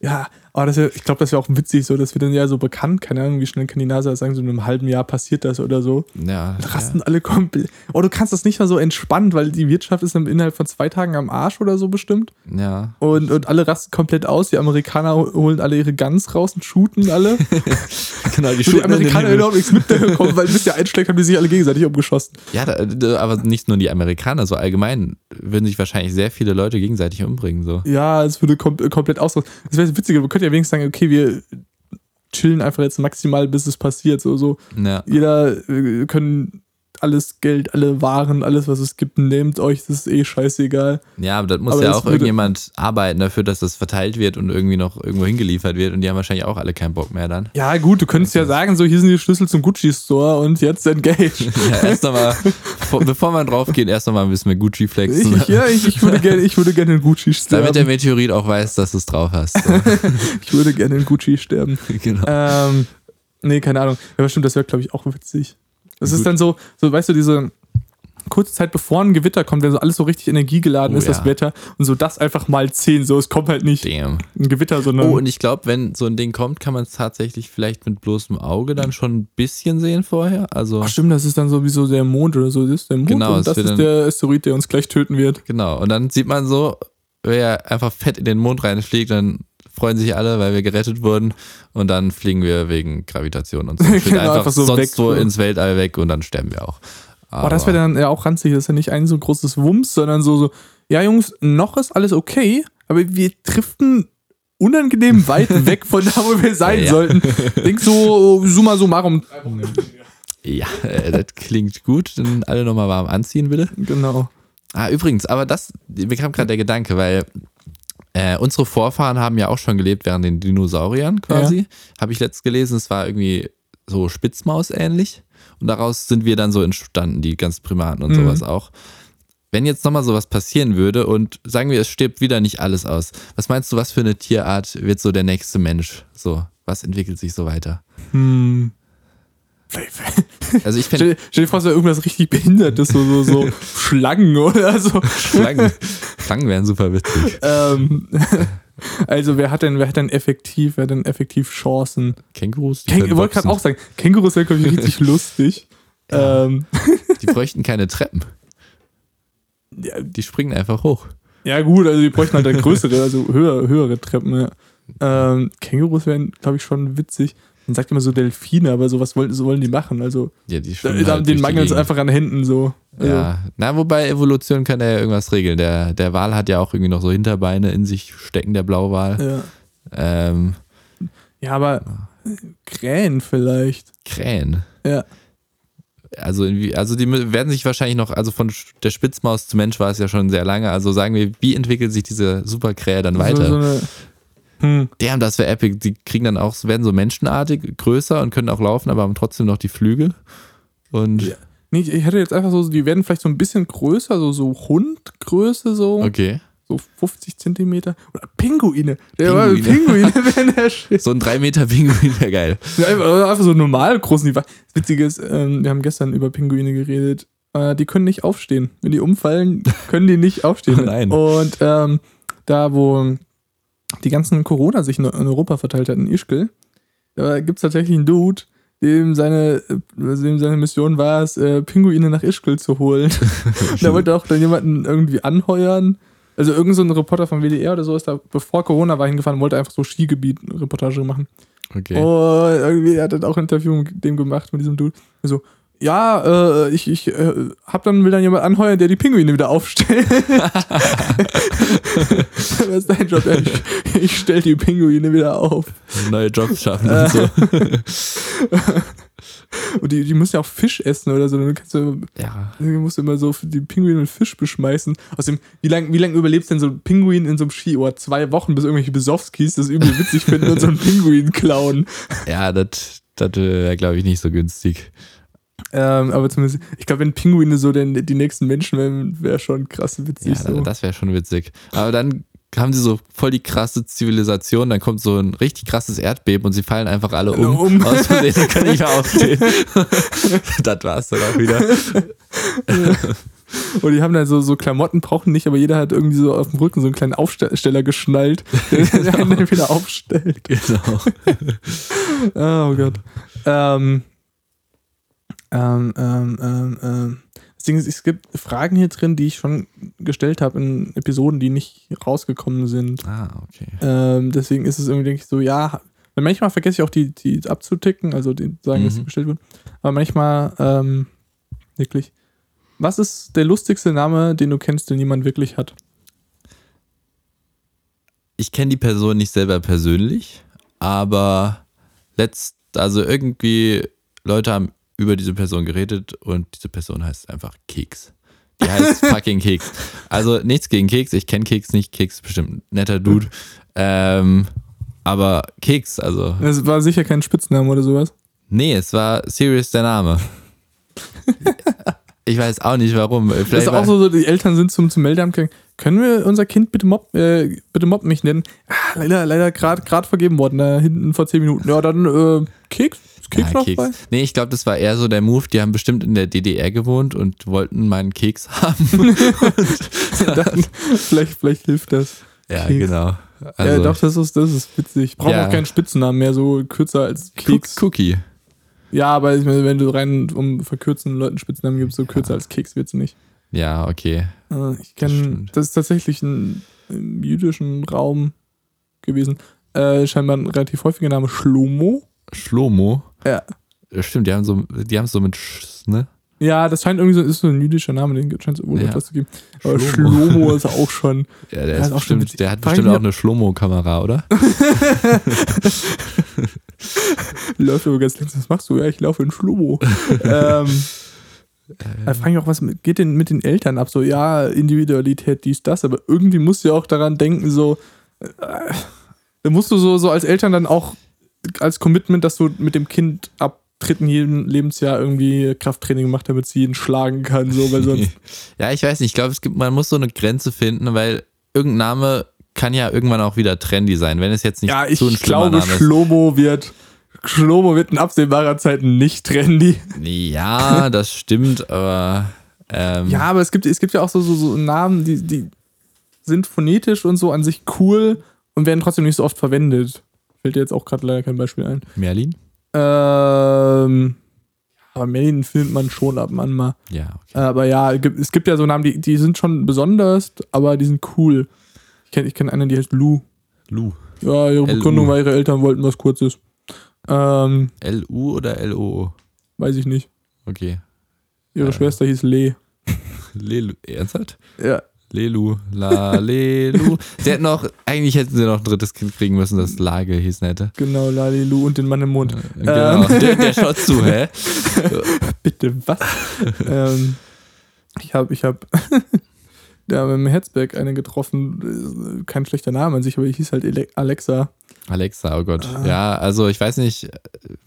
ja, aber das wär, ich glaube, das wäre auch witzig, so, dass wir dann ja so bekannt, keine Ahnung, wie schnell kann die NASA sagen, so in einem halben Jahr passiert das oder so. Ja, Dann rasten alle komplett. Oh, du kannst das nicht mal so entspannt, weil die Wirtschaft ist dann innerhalb von zwei Tagen am Arsch oder so bestimmt. ja. Und, und alle rasten komplett aus. Die Amerikaner holen alle ihre Guns raus und shooten alle. Genau, die Wo die Amerikaner überhaupt nichts mitbekommen, weil bis der einschlägt, haben die sich alle gegenseitig umgeschossen. Ja, da, da, aber nicht nur die Amerikaner, so allgemein würden sich wahrscheinlich sehr viele Leute gegenseitig umbringen. So. Ja, es würde kom komplett ausrasten. Das wäre witziger. Wir könnten ja wenigstens sagen, okay, wir chillen einfach jetzt maximal, bis es passiert. So, so. Ja. Jeder äh, können alles Geld, alle Waren, alles, was es gibt, nehmt euch, das ist eh scheißegal. ja, aber das muss Aber ja das auch irgendjemand arbeiten dafür, dass das verteilt wird und irgendwie noch irgendwo hingeliefert wird. Und die haben wahrscheinlich auch alle keinen Bock mehr dann. Ja, gut, du könntest ja sagen, so, hier sind die Schlüssel zum Gucci-Store und jetzt engage. Ja, erst nochmal, bevor man drauf geht, erst nochmal ein bisschen mehr Gucci flexen. Ich, ja, ich, ich würde gerne, gerne in Gucci Damit der sterben. Meteorit auch weiß, dass du es drauf hast. So. Ich würde gerne in Gucci sterben. genau. Ähm, nee, keine Ahnung. Ja, aber stimmt, das wäre, glaube ich, auch witzig. Das ist Gut. dann so, so, weißt du, diese kurze Zeit bevor ein Gewitter kommt, wenn so alles so richtig energiegeladen Oh, ist, das ja. Wetter, und so das einfach mal 10, so, es kommt halt nicht Damn. ein Gewitter, sondern. Oh, und ich glaube, wenn so ein Ding kommt, kann man es tatsächlich vielleicht mit bloßem Auge dann schon ein bisschen sehen vorher. Also, Ach stimmt, das ist dann sowieso der Mond oder so. Das ist der Mond Genau, und das ist der Asteroid, der uns gleich töten wird. genau. Und dann sieht man so, wer einfach fett in den Mond reinfliegt, dann freuen sich alle, weil wir gerettet wurden. Und dann fliegen wir wegen Gravitation und so. Genau, einfach, einfach so sonst weg, so. ins Weltall weg und dann sterben wir auch. Aber das wäre dann ja auch ranzig. Das ist ja nicht ein so großes Wumms, sondern so, so, ja, Jungs, noch ist alles okay, aber wir driften unangenehm weit weg von da, wo wir sein Ja, ja. sollten. Denk so, summa summarum. Ja, äh, das klingt gut. Dann alle nochmal warm anziehen, bitte. Genau. Ah, übrigens, aber das, mir kam gerade der Gedanke, weil äh, unsere Vorfahren haben ja auch schon gelebt während den Dinosauriern quasi. Habe ich letztens gelesen, es war irgendwie so Spitzmaus ähnlich. Und daraus sind wir dann so entstanden, die ganzen Primaten und Mhm. sowas auch. Wenn jetzt nochmal sowas passieren würde und sagen wir, es stirbt wieder nicht alles aus, was meinst du, was für eine Tierart wird so der nächste Mensch? So, was entwickelt sich so weiter? Hm. Also ich finde Stell, dir vor, es wäre irgendwas richtig Behindertes, so, so, so Schlangen oder so. Schlangen, Schlangen wären super witzig. Ähm, also, wer hat denn, wer hat denn effektiv, wer hat denn effektiv Chancen? Kängurus, Käng ich wollte gerade auch sagen, Kängurus wäre, glaube ich, richtig lustig. Ähm, die bräuchten keine Treppen. ja, Die springen einfach hoch. Ja, gut, also die bräuchten halt dann größere, also höher, höhere Treppen, ja. Ähm, Kängurus wären, glaube ich, schon witzig. Man sagt immer so Delfine, aber sowas wollen, so wollen die machen. Also, Ja, die da, halt den mangelt es einfach an Händen so. Also, Ja, na, wobei Evolution kann ja irgendwas regeln. Der, der Wal hat ja auch irgendwie noch so Hinterbeine in sich stecken, der Blauwal. Ja. Ähm, ja, aber Krähen vielleicht. Krähen. Ja. Also, also die werden sich wahrscheinlich noch, also von der Spitzmaus zum Mensch war es ja schon sehr lange. Also sagen wir, wie entwickelt sich diese Superkrähe dann weiter? So, so eine, hm. Damn, das wäre epic. Die kriegen dann auch, werden so menschenartig größer und können auch laufen, aber haben trotzdem noch die Flügel. Und Ja. Nee, ich hätte jetzt einfach so, die werden vielleicht so ein bisschen größer, so, so Hundgröße, so, okay. so 50 Zentimeter. Oder Pinguine. Der Pinguine. Pinguine, wären der Shit. So ein 3 Meter Pinguin wäre geil. Einfach, einfach so normal großen. Die, das Witzige ist, ähm, wir haben gestern über Pinguine geredet. Äh, die können nicht aufstehen. Wenn die umfallen, können die nicht aufstehen. Oh nein. Und ähm, da, wo die ganzen Corona sich in Europa verteilt hat, in Ischgl, da gibt es tatsächlich einen Dude, dem seine, äh, dem seine Mission war es, äh, Pinguine nach Ischgl zu holen. da wollte auch dann jemanden irgendwie anheuern. Also irgend so ein Reporter vom WDR oder so ist da, bevor Corona war, hingefahren wollte einfach so Skigebiet-Reportage machen. Okay. Und irgendwie hat er auch ein Interview mit dem gemacht, mit diesem Dude. So, ja, äh, ich, ich äh, hab dann, will dann jemand anheuern, der die Pinguine wieder aufstellt. Was ist dein Job? Ja, ich, ich stell die Pinguine wieder auf. Neue Jobs schaffen und so. Und die, die müssen ja auch Fisch essen oder so. Dann kannst du, Ja. du musst immer so die Pinguine mit Fisch beschmeißen. Außerdem, wie lange wie lang überlebt denn so ein Pinguin in so einem Skiort? Zwei Wochen, bis irgendwelche Besowskis das übel witzig finden und so einen Pinguin klauen. Ja, das wäre, glaube ich, nicht so günstig. Ähm, aber zumindest, ich glaube, wenn Pinguine so denn die nächsten Menschen wären, wäre schon krass witzig. Ja, so. das wäre schon witzig. Aber dann haben sie so voll die krasse Zivilisation, dann kommt so ein richtig krasses Erdbeben und sie fallen einfach alle um. Um. Aus Versehen können nicht mehr aufstehen. das war's dann auch wieder. Und die haben dann so, so Klamotten, brauchen nicht, aber jeder hat irgendwie so auf dem Rücken so einen kleinen Aufsteller geschnallt, der einen dann wieder aufstellt. Genau. Oh Gott. Ähm, ähm, ähm, ähm, ähm. Ist, es gibt Fragen hier drin, die ich schon gestellt habe in Episoden, die nicht rausgekommen sind. Ah, okay. Ähm, deswegen ist es irgendwie, denke ich, so, ja, weil manchmal vergesse ich auch die, die abzuticken, also die sagen, dass sie Mhm. bestellt wurden. Aber manchmal, ähm, wirklich. Was ist der lustigste Name, den du kennst, den niemand wirklich hat? Ich kenne die Person nicht selber persönlich, aber letzt, also irgendwie Leute haben über diese Person geredet und diese Person heißt einfach Keks. Die heißt fucking Keks. Also nichts gegen Keks, ich kenne Keks nicht, Keks ist bestimmt ein netter Dude. Ähm, aber Keks, also Das war sicher kein Spitzname oder sowas. nee, es war Serious der Name. Ich weiß auch nicht warum. Das Vielleicht ist auch so, so, die Eltern sind zum, zum Meldeamt gegangen. Können wir unser Kind bitte Mob, äh, bitte Mob mich nennen? Ah, leider, leider gerade vergeben worden, da hinten vor zehn Minuten. Ja, dann äh, Keks? Keks Ja, noch Keks. Nee, ich glaube, das war eher so der Move. Die haben bestimmt in der DDR gewohnt und wollten meinen Keks haben. dann, vielleicht, vielleicht hilft das. ja, Keks. genau. ja, Also, doch, das ist, das ist witzig. Braucht Ja. auch keinen Spitzennamen mehr, so kürzer als Cook- Keks. Cookie. Ja, aber ich meine, wenn du rein um verkürzen Leuten Spitznamen gibst, so kürzer als Keks wird's nicht. Ja, okay. Äh, ich Das kenne, stimmt. das ist tatsächlich ein, im jüdischen Raum gewesen. Äh, scheinbar ein relativ häufiger Name Schlomo. Schlomo. Ja. Stimmt, die haben so, die haben so mit Sch, ne? Ja, das scheint irgendwie so, ist so ein jüdischer Name, den scheint es wohl Ja. etwas zu geben. Aber Schlomo. Schlomo ist auch schon. Ja, der, ist schon bestimmt, witzig. der hat bestimmt auch eine Schlomo-Kamera, oder? läuft über ganz links. Was machst du? Ja, ich laufe in Schlomo. ähm, da frage ich auch, was geht denn mit den Eltern ab? So, ja, Individualität, dies, das, aber irgendwie musst du ja auch daran denken, so, äh, da musst du so, so als Eltern dann auch als Commitment, dass du mit dem Kind ab dritten jeden Lebensjahr irgendwie Krafttraining machst, damit sie ihn schlagen kann, so, weil sonst. ja, ich weiß nicht. Ich glaube, es gibt, man muss so eine Grenze finden, weil irgendein Name kann ja irgendwann auch wieder trendy sein, wenn es jetzt nicht ja, so ein schlimmer glaube, Name ist. Schlomo wird. Schlomo wird in absehbarer Zeit nicht trendy. Ja, das stimmt, aber ähm, Ja, aber es gibt, es gibt ja auch so, so, so Namen, die, die sind phonetisch und so an sich cool und werden trotzdem nicht so oft verwendet. Fällt dir jetzt auch gerade leider kein Beispiel ein. Merlin? Ähm, aber Merlin findet man schon ab und an mal. Ja, okay. Aber ja, es gibt- ja so Namen, die, die sind schon besonders, aber die sind cool. Ich kenne ich kenn eine, die heißt Lou. Lu. Ja, ihre. Begründung war, ihre Eltern wollten was Kurzes. Ähm, L-U oder L-O? weiß ich nicht. Okay. Ihre Äh. Schwester hieß Le. Lelu. Ernsthaft? Ja. Lelu. La Lelu. Sie hätten noch, eigentlich hätten sie noch ein drittes Kind kriegen müssen, das Lage hießen hätte. Genau, Lalilu und den Mann im Mund. Genau. Der, der schaut zu, hä? Bitte, was? ähm, ich habe, ich habe, da wir im Herzberg eine getroffen, kein schlechter Name an sich, aber ich hieß halt Alexa. Alexa, oh Gott. Ah. Ja, also ich weiß nicht,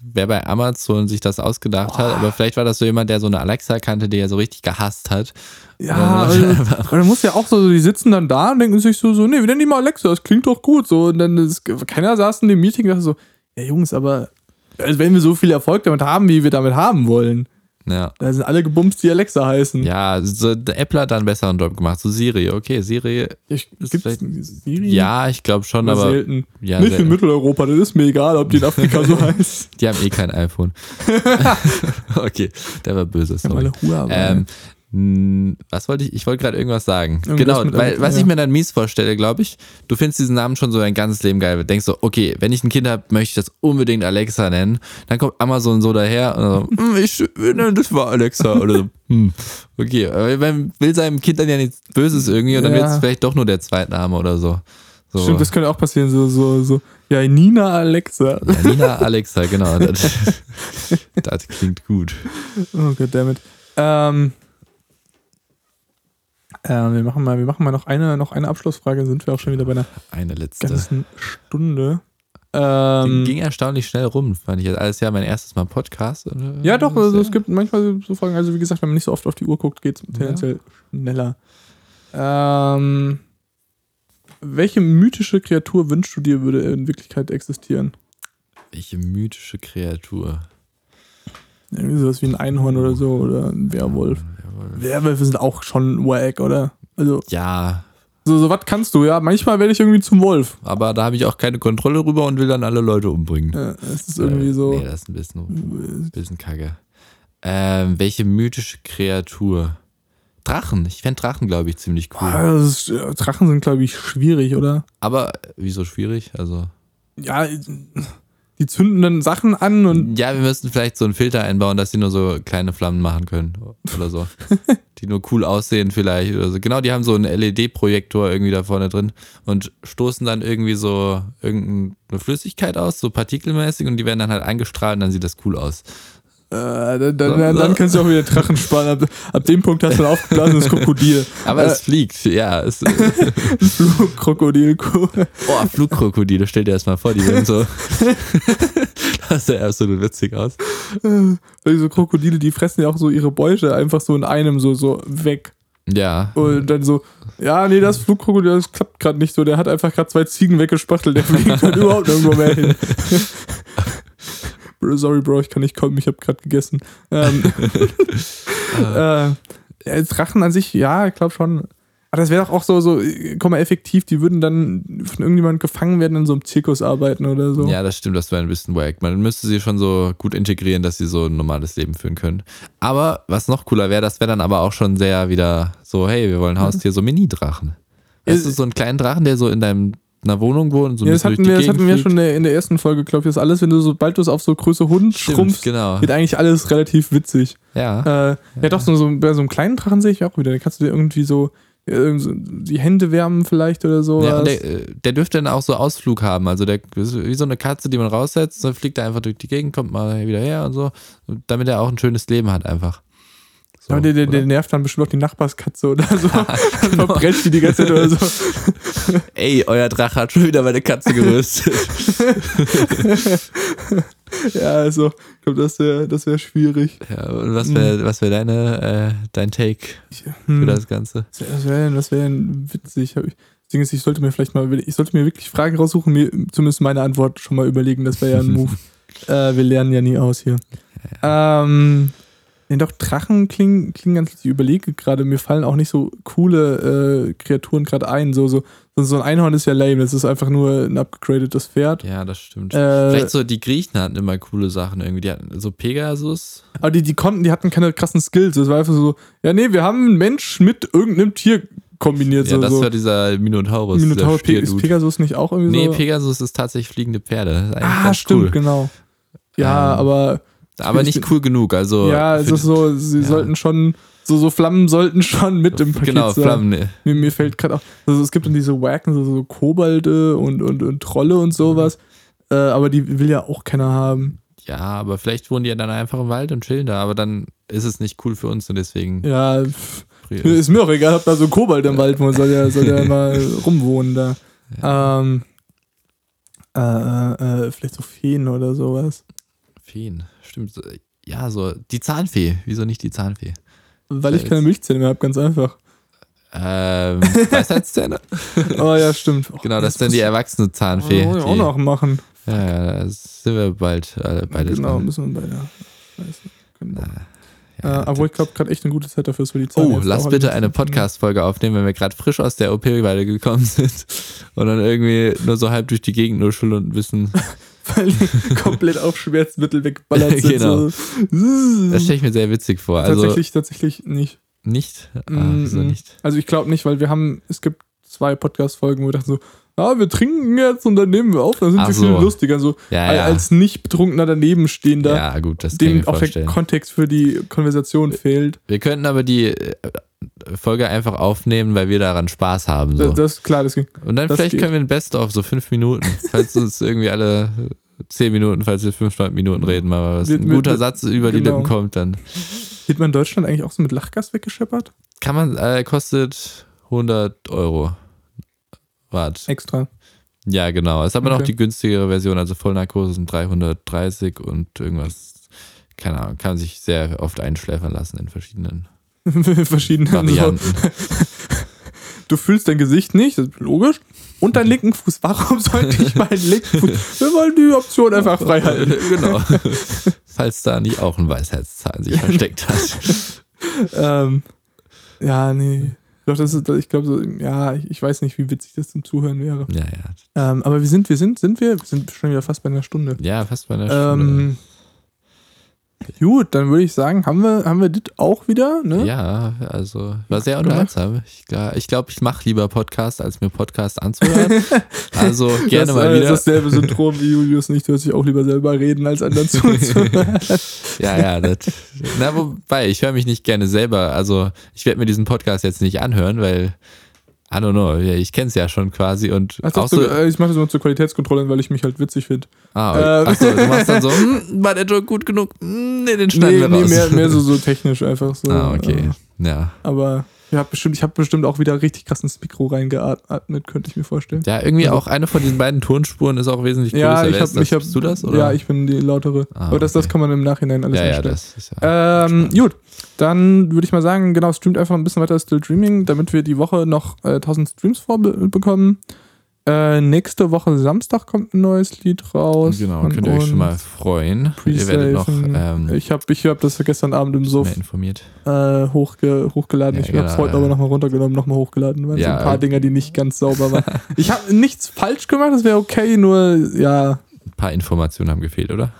wer bei Amazon sich das ausgedacht hat, aber vielleicht war das so jemand, der so eine Alexa kannte, die er so richtig gehasst hat. Ja, also, aber dann muss ja auch so, die sitzen dann da und denken sich so, so, nee, wir nennen die mal Alexa, das klingt doch gut. So, und dann ist, keiner saß in dem Meeting und dachte so, ja Jungs, aber also wenn wir so viel Erfolg damit haben, wie wir damit haben wollen, Ja. da sind alle gebumst, die Alexa heißen. Ja, so, der Apple hat da einen besseren Job gemacht. So Siri, okay, Siri, Ich, gibt's Siri? ja, ich glaube schon, Oder aber selten. ja, Nicht in selten. Mitteleuropa, das ist mir egal, ob die in Afrika so heißt. die haben eh kein iPhone. okay, der war böse, sorry. alle Huawei. Ähm, Hm, Was wollte ich? Ich wollte gerade irgendwas sagen. Irgendwas genau, weil was ich mir dann mies vorstelle, glaube ich, du findest diesen Namen schon so dein ganzes Leben geil. Du denkst so, okay, wenn ich ein Kind habe, möchte ich das unbedingt Alexa nennen. Dann kommt Amazon so daher und so, hm, ich, nein, das war Alexa. Oder so, hm, okay, aber man will seinem Kind dann ja nichts Böses irgendwie und dann Ja. wird es vielleicht doch nur der Zweitname oder so. so. Stimmt, das könnte auch passieren. So, so, so. Ja, Nina Alexa. Ja, Nina Alexa, genau. Das, das klingt gut. Oh goddammit. Ähm, äh, wir, machen mal, wir machen mal noch eine, noch eine Abschlussfrage, sind wir auch schon wieder bei einer Eine letzte. ganzen Stunde. Ähm, ging erstaunlich schnell rum, fand ich. Alles ja mein erstes Mal Podcast. ja, doch, also es gibt manchmal so Fragen, also wie gesagt, wenn man nicht so oft auf die Uhr guckt, geht es tendenziell schneller. Ähm, welche mythische Kreatur wünschst du dir, würde in Wirklichkeit existieren? Welche mythische Kreatur. Irgendwie sowas wie ein Einhorn oder so oder ein Werwolf. Werwölfe sind auch schon wack, oder? Also, Ja, so, so was kannst du, ja. Manchmal werde ich irgendwie zum Wolf. aber da habe ich auch keine Kontrolle drüber und will dann alle Leute umbringen. Ja, es ist irgendwie so. Nee, das ist ein bisschen, ein bisschen kacke. Ähm, welche mythische Kreatur? Drachen. Ich fände Drachen, glaube ich, ziemlich cool. Ah, das ist, ja, Drachen sind, glaube ich, schwierig, oder? Aber wieso schwierig? Also. Ja, die zünden dann Sachen an und Ja, wir müssten vielleicht so einen Filter einbauen, dass sie nur so kleine Flammen machen können. Oder so. die nur cool aussehen vielleicht. Oder so. Genau, die haben so einen LED-Projektor irgendwie da vorne drin und stoßen dann irgendwie so irgendeine Flüssigkeit aus, so partikelmäßig, und die werden dann halt eingestrahlt und dann sieht das cool aus. Äh, dann, dann, dann kannst du auch wieder Drachen spannen. Ab, ab dem Punkt hast du ein aufgeblasenes Krokodil. Aber Äh, es fliegt, ja. Es, Flugkrokodil. oh, Flugkrokodile, stell dir das mal vor, die werden so. das sah absolut witzig aus. Diese Krokodile, die fressen ja auch so ihre Beute einfach so in einem so, so weg. Ja. Und dann so, ja, nee, das Flugkrokodil, das klappt gerade nicht so. Der hat einfach gerade zwei Ziegen weggespachtelt. Der fliegt halt überhaupt nirgendwo mehr hin. Sorry, Bro, ich kann nicht kommen, ich habe gerade gegessen. Ähm, äh, ja, Drachen an sich, ja, ich glaube schon. Aber das wäre doch auch so, so, äh, komm mal, effektiv, die würden dann von irgendjemandem gefangen werden in so einem Zirkus arbeiten oder so. Ja, das stimmt, das wäre ein bisschen wack. Man müsste sie schon so gut integrieren, dass sie so ein normales Leben führen können. Aber was noch cooler wäre, das wäre dann aber auch schon sehr wieder so, hey, wir wollen Haustier, so Mini-Drachen. Ja, du, so einen kleinen Drachen, der so in deinem einer Wohnung wohnt und so Ja, das hatten wir, das hatten wir schon in der, ersten Folge, glaube ich. Das alles, wenn du sobald du es auf so Größe Hund Stimmt, schrumpfst, genau. wird eigentlich alles relativ witzig. Ja. Äh, ja, doch, so, so, bei so einem kleinen Drachen sehe ich auch wieder. Da kannst du dir irgendwie so, die Hände wärmen vielleicht oder so. Ja, der, äh, der dürfte dann auch so Ausflug haben. Also der ist wie so eine Katze, die man raussetzt, dann fliegt er einfach durch die Gegend, kommt mal wieder her und so, damit er auch ein schönes Leben hat einfach. So, Aber der, der, der nervt dann bestimmt auch die Nachbarskatze oder so. Dann verbrennt die die ganze Zeit oder so. Ey, euer Drache hat schon wieder meine Katze gerüstet. Ja, also, ich glaube, das wäre das wär schwierig. ja, und was wäre was wär deine, äh, dein Take für Hm. das Ganze? Das wäre das wär witzig. Hab ich- Das Ding ist, ich sollte mir vielleicht mal, ich sollte mir wirklich Fragen raussuchen, mir zumindest meine Antwort schon mal überlegen. Das wäre ja ein Move. äh, wir lernen ja nie aus hier. Ähm, nee, doch, Drachen klingen, klingen ganz, ich überlege gerade, mir fallen auch nicht so coole äh, Kreaturen gerade ein. So, so, so ein Einhorn ist ja lame, das ist einfach nur ein upgradedes Pferd. Ja, das stimmt. Äh, Vielleicht so, die Griechen hatten immer coole Sachen irgendwie. Die hatten so Pegasus. Aber die, die konnten, die hatten keine krassen Skills. Es war einfach so, ja, nee, wir haben einen Mensch mit irgendeinem Tier kombiniert. Ja, so, das so. war dieser Minotaurus. Minotaur, dieser Pe ist. Pegasus nicht auch irgendwie Nee, so? Pegasus ist tatsächlich fliegende Pferde. Das ah, stimmt, cool. genau. Ja, Ähm, aber Aber Ich nicht cool genug. Also ja, es ist so, sie ja. sollten schon, so, so Flammen sollten schon mit im Paket Genau, sein. Flammen. ne. Mir, mir fällt gerade auch, also es gibt dann diese Wacken, so, so Kobolde und, und, und Trolle und sowas, äh, aber die will ja auch keiner haben. Ja, aber vielleicht wohnen die ja dann einfach im Wald und chillen da. Aber dann ist es nicht cool für uns und deswegen. Ja, pff, ist mir auch egal, ob da so ein Kobold im Wald wohnt, soll ja, soll ja mal rumwohnen da. Ähm, äh, äh, vielleicht so Feen oder sowas. Feen. Stimmt. Ja, so die Zahnfee. Wieso nicht die Zahnfee? Weil ich keine Milchzähne mehr habe, ganz einfach. Ähm, Weisheitszähne? Oh ja, stimmt. Oh, Genau, das ist dann die erwachsene Zahnfee. Oh, wir auch die- noch machen. Ja, ja, da sind wir bald äh, beide genau, dran. müssen wir beide. Scheiße. Genau. Ja, äh, obwohl ich glaube, gerade echt eine gute Zeit dafür ist für die Zähne. Oh, lass bitte eine Podcast-Folge aufnehmen, wenn wir gerade frisch aus der OP beide gekommen sind und dann irgendwie nur so halb durch die Gegend nuscheln und bisschen. Weil die komplett auf Schmerzmittel weggeballert sind. Genau. So. Das stelle ich mir sehr witzig vor. Also, tatsächlich, tatsächlich nicht. Nicht? Ah, Mm, wieso mm. nicht? Also ich glaube nicht, weil wir haben, es gibt zwei Podcast-Folgen, wo wir dachten so, ah, wir trinken jetzt und dann nehmen wir auf, dann sind Ach wir so. viel lustiger. So Ja, ja. als nicht betrunkener daneben stehender, Ja, gut, das dem auch der. Kontext für die Konversation fehlt. Wir könnten aber die äh, Folge einfach aufnehmen, weil wir daran Spaß haben. So. Das, das klar, deswegen. Und dann das vielleicht geht. können wir ein Best-of, so fünf Minuten. Falls uns irgendwie alle zehn Minuten, falls wir fünf Minuten reden, mal was ein guter Satz über die genau. Lippen kommt, dann Wird man in Deutschland eigentlich auch so mit Lachgas weggescheppert? kann man, äh, kostet 100 Euro. Wart. Extra. Ja, genau. Ist aber noch Okay. die günstigere Version, also Vollnarkose sind 330 und irgendwas, keine Ahnung, kann man sich sehr oft einschläfern lassen in verschiedenen Verschiedene so, Varianten. Du fühlst dein Gesicht nicht, das ist logisch. Und deinen linken Fuß. Warum sollte ich meinen linken Fuß? Wir wollen die Option einfach frei halten. genau. Falls da nicht auch ein Weisheitszahn sich versteckt hat. Ähm, ja, nee. Doch, das ist, ich glaube so, ja, ich, ich weiß nicht, wie witzig das zum Zuhören wäre. Ja, ja. Ähm, aber wir sind, wir sind, sind wir, wir sind schon wieder fast bei einer Stunde. Ja, fast bei einer Stunde. Ähm, gut, dann würde ich sagen, haben wir, haben wir das auch wieder, ne? Ja, also war sehr unterhaltsam. Ich glaube, ich, glaub, ich mache lieber Podcast, als mir Podcast anzuhören. Also gerne das, mal wieder. dasselbe Syndrom wie Julius nicht, du hörst dich auch lieber selber reden, als anderen zuzuhören. Ja, ja, das. Na, wobei, ich höre mich nicht gerne selber. Also, ich werde mir diesen Podcast jetzt nicht anhören, weil, I don't know, ich kenne es ja schon quasi und Also so. äh, ich mache das nur zur Qualitätskontrolle, weil ich mich halt witzig finde. Ah, ähm. achso, du machst dann so, hm, war der Joke gut genug? Hm, nee, den schneiden Nee, wir nee raus. mehr, mehr so, so technisch einfach so. ah, okay. Äh, Ja. aber ich habe bestimmt, ich hab bestimmt auch wieder richtig krass ins Mikro reingeatmet, könnte ich mir vorstellen. Ja, irgendwie auch eine von diesen beiden Tonspuren ist auch wesentlich größer. Ja, ich das? ich hab, Bist du das? Oder? Ja, ich bin die lautere. Ah, Aber das, das kann man im Nachhinein alles ja, ja, das ist ja. Ähm, gut, dann würde ich mal sagen, genau, streamt einfach ein bisschen weiter Still Dreaming, damit wir die Woche noch äh, 1000 Streams vorbekommen. Äh, nächste Woche Samstag kommt ein neues Lied raus. Genau, könnt ihr euch schon mal freuen. Ihr werdet noch ähm, ich habe ich hab das gestern Abend im mehr informiert. äh, hochge hochgeladen. Ja, ich habe es genau, heute ja. aber nochmal runtergenommen, nochmal hochgeladen. Weil so Ja, ein paar äh, Dinger, die nicht ganz sauber waren. ich habe nichts falsch gemacht, das wäre okay, nur ja, paar Informationen haben gefehlt, oder?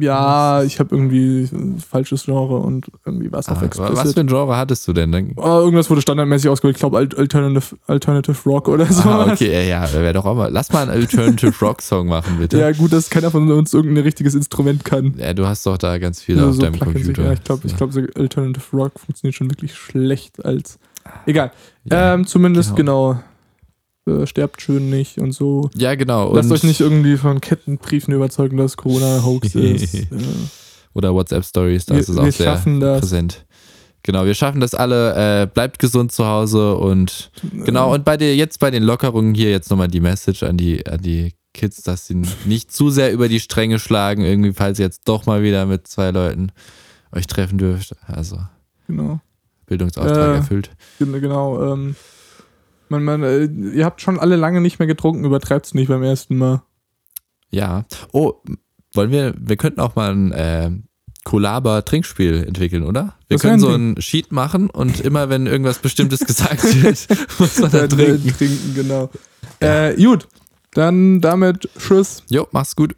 ja, ich habe irgendwie ein falsches Genre und irgendwie Ah, was explicit. für ein Genre hattest du denn? Dann? Oh, irgendwas wurde standardmäßig ausgewählt. Ich glaube Alternative, Alternative Rock oder so. Ah, okay, ja, ja, wäre doch auch mal. Lass mal einen Alternative Rock Song machen, bitte. Ja, gut, dass keiner von uns irgendein richtiges Instrument kann. Ja, du hast doch da ganz viel Also auf so deinem Computer. Ja, ich glaube, ich glaub, so Alternative Rock funktioniert schon wirklich schlecht als. Egal. Ja, ähm, zumindest genau. Äh, sterbt schön nicht und so. ja genau. Lasst und- euch nicht irgendwie von Kettenbriefen überzeugen, dass Corona Hoax ist. Äh, Oder WhatsApp-Stories, da wir ist es auch sehr schaffen das. präsent. Genau, wir schaffen das alle. Äh, bleibt gesund zu Hause und genau, und bei der, jetzt bei den Lockerungen hier jetzt nochmal die Message an die, an die Kids, dass sie nicht zu sehr über die Stränge schlagen, irgendwie, falls ihr jetzt doch mal wieder mit zwei Leuten euch treffen dürft. Also Genau. Bildungsauftrag Äh, erfüllt. Gen- Genau. Ähm, man, man, äh, ihr habt schon alle lange nicht mehr getrunken, übertreibt's nicht beim ersten Mal. Ja. Oh, wollen wir, wir könnten auch mal ein äh, Kollaba-Trinkspiel entwickeln, oder? Wir Das können so ein Sheet machen und immer wenn irgendwas Bestimmtes gesagt wird, muss man da trinken. trinken, genau. Äh, gut, dann damit Tschüss. Jo, mach's gut.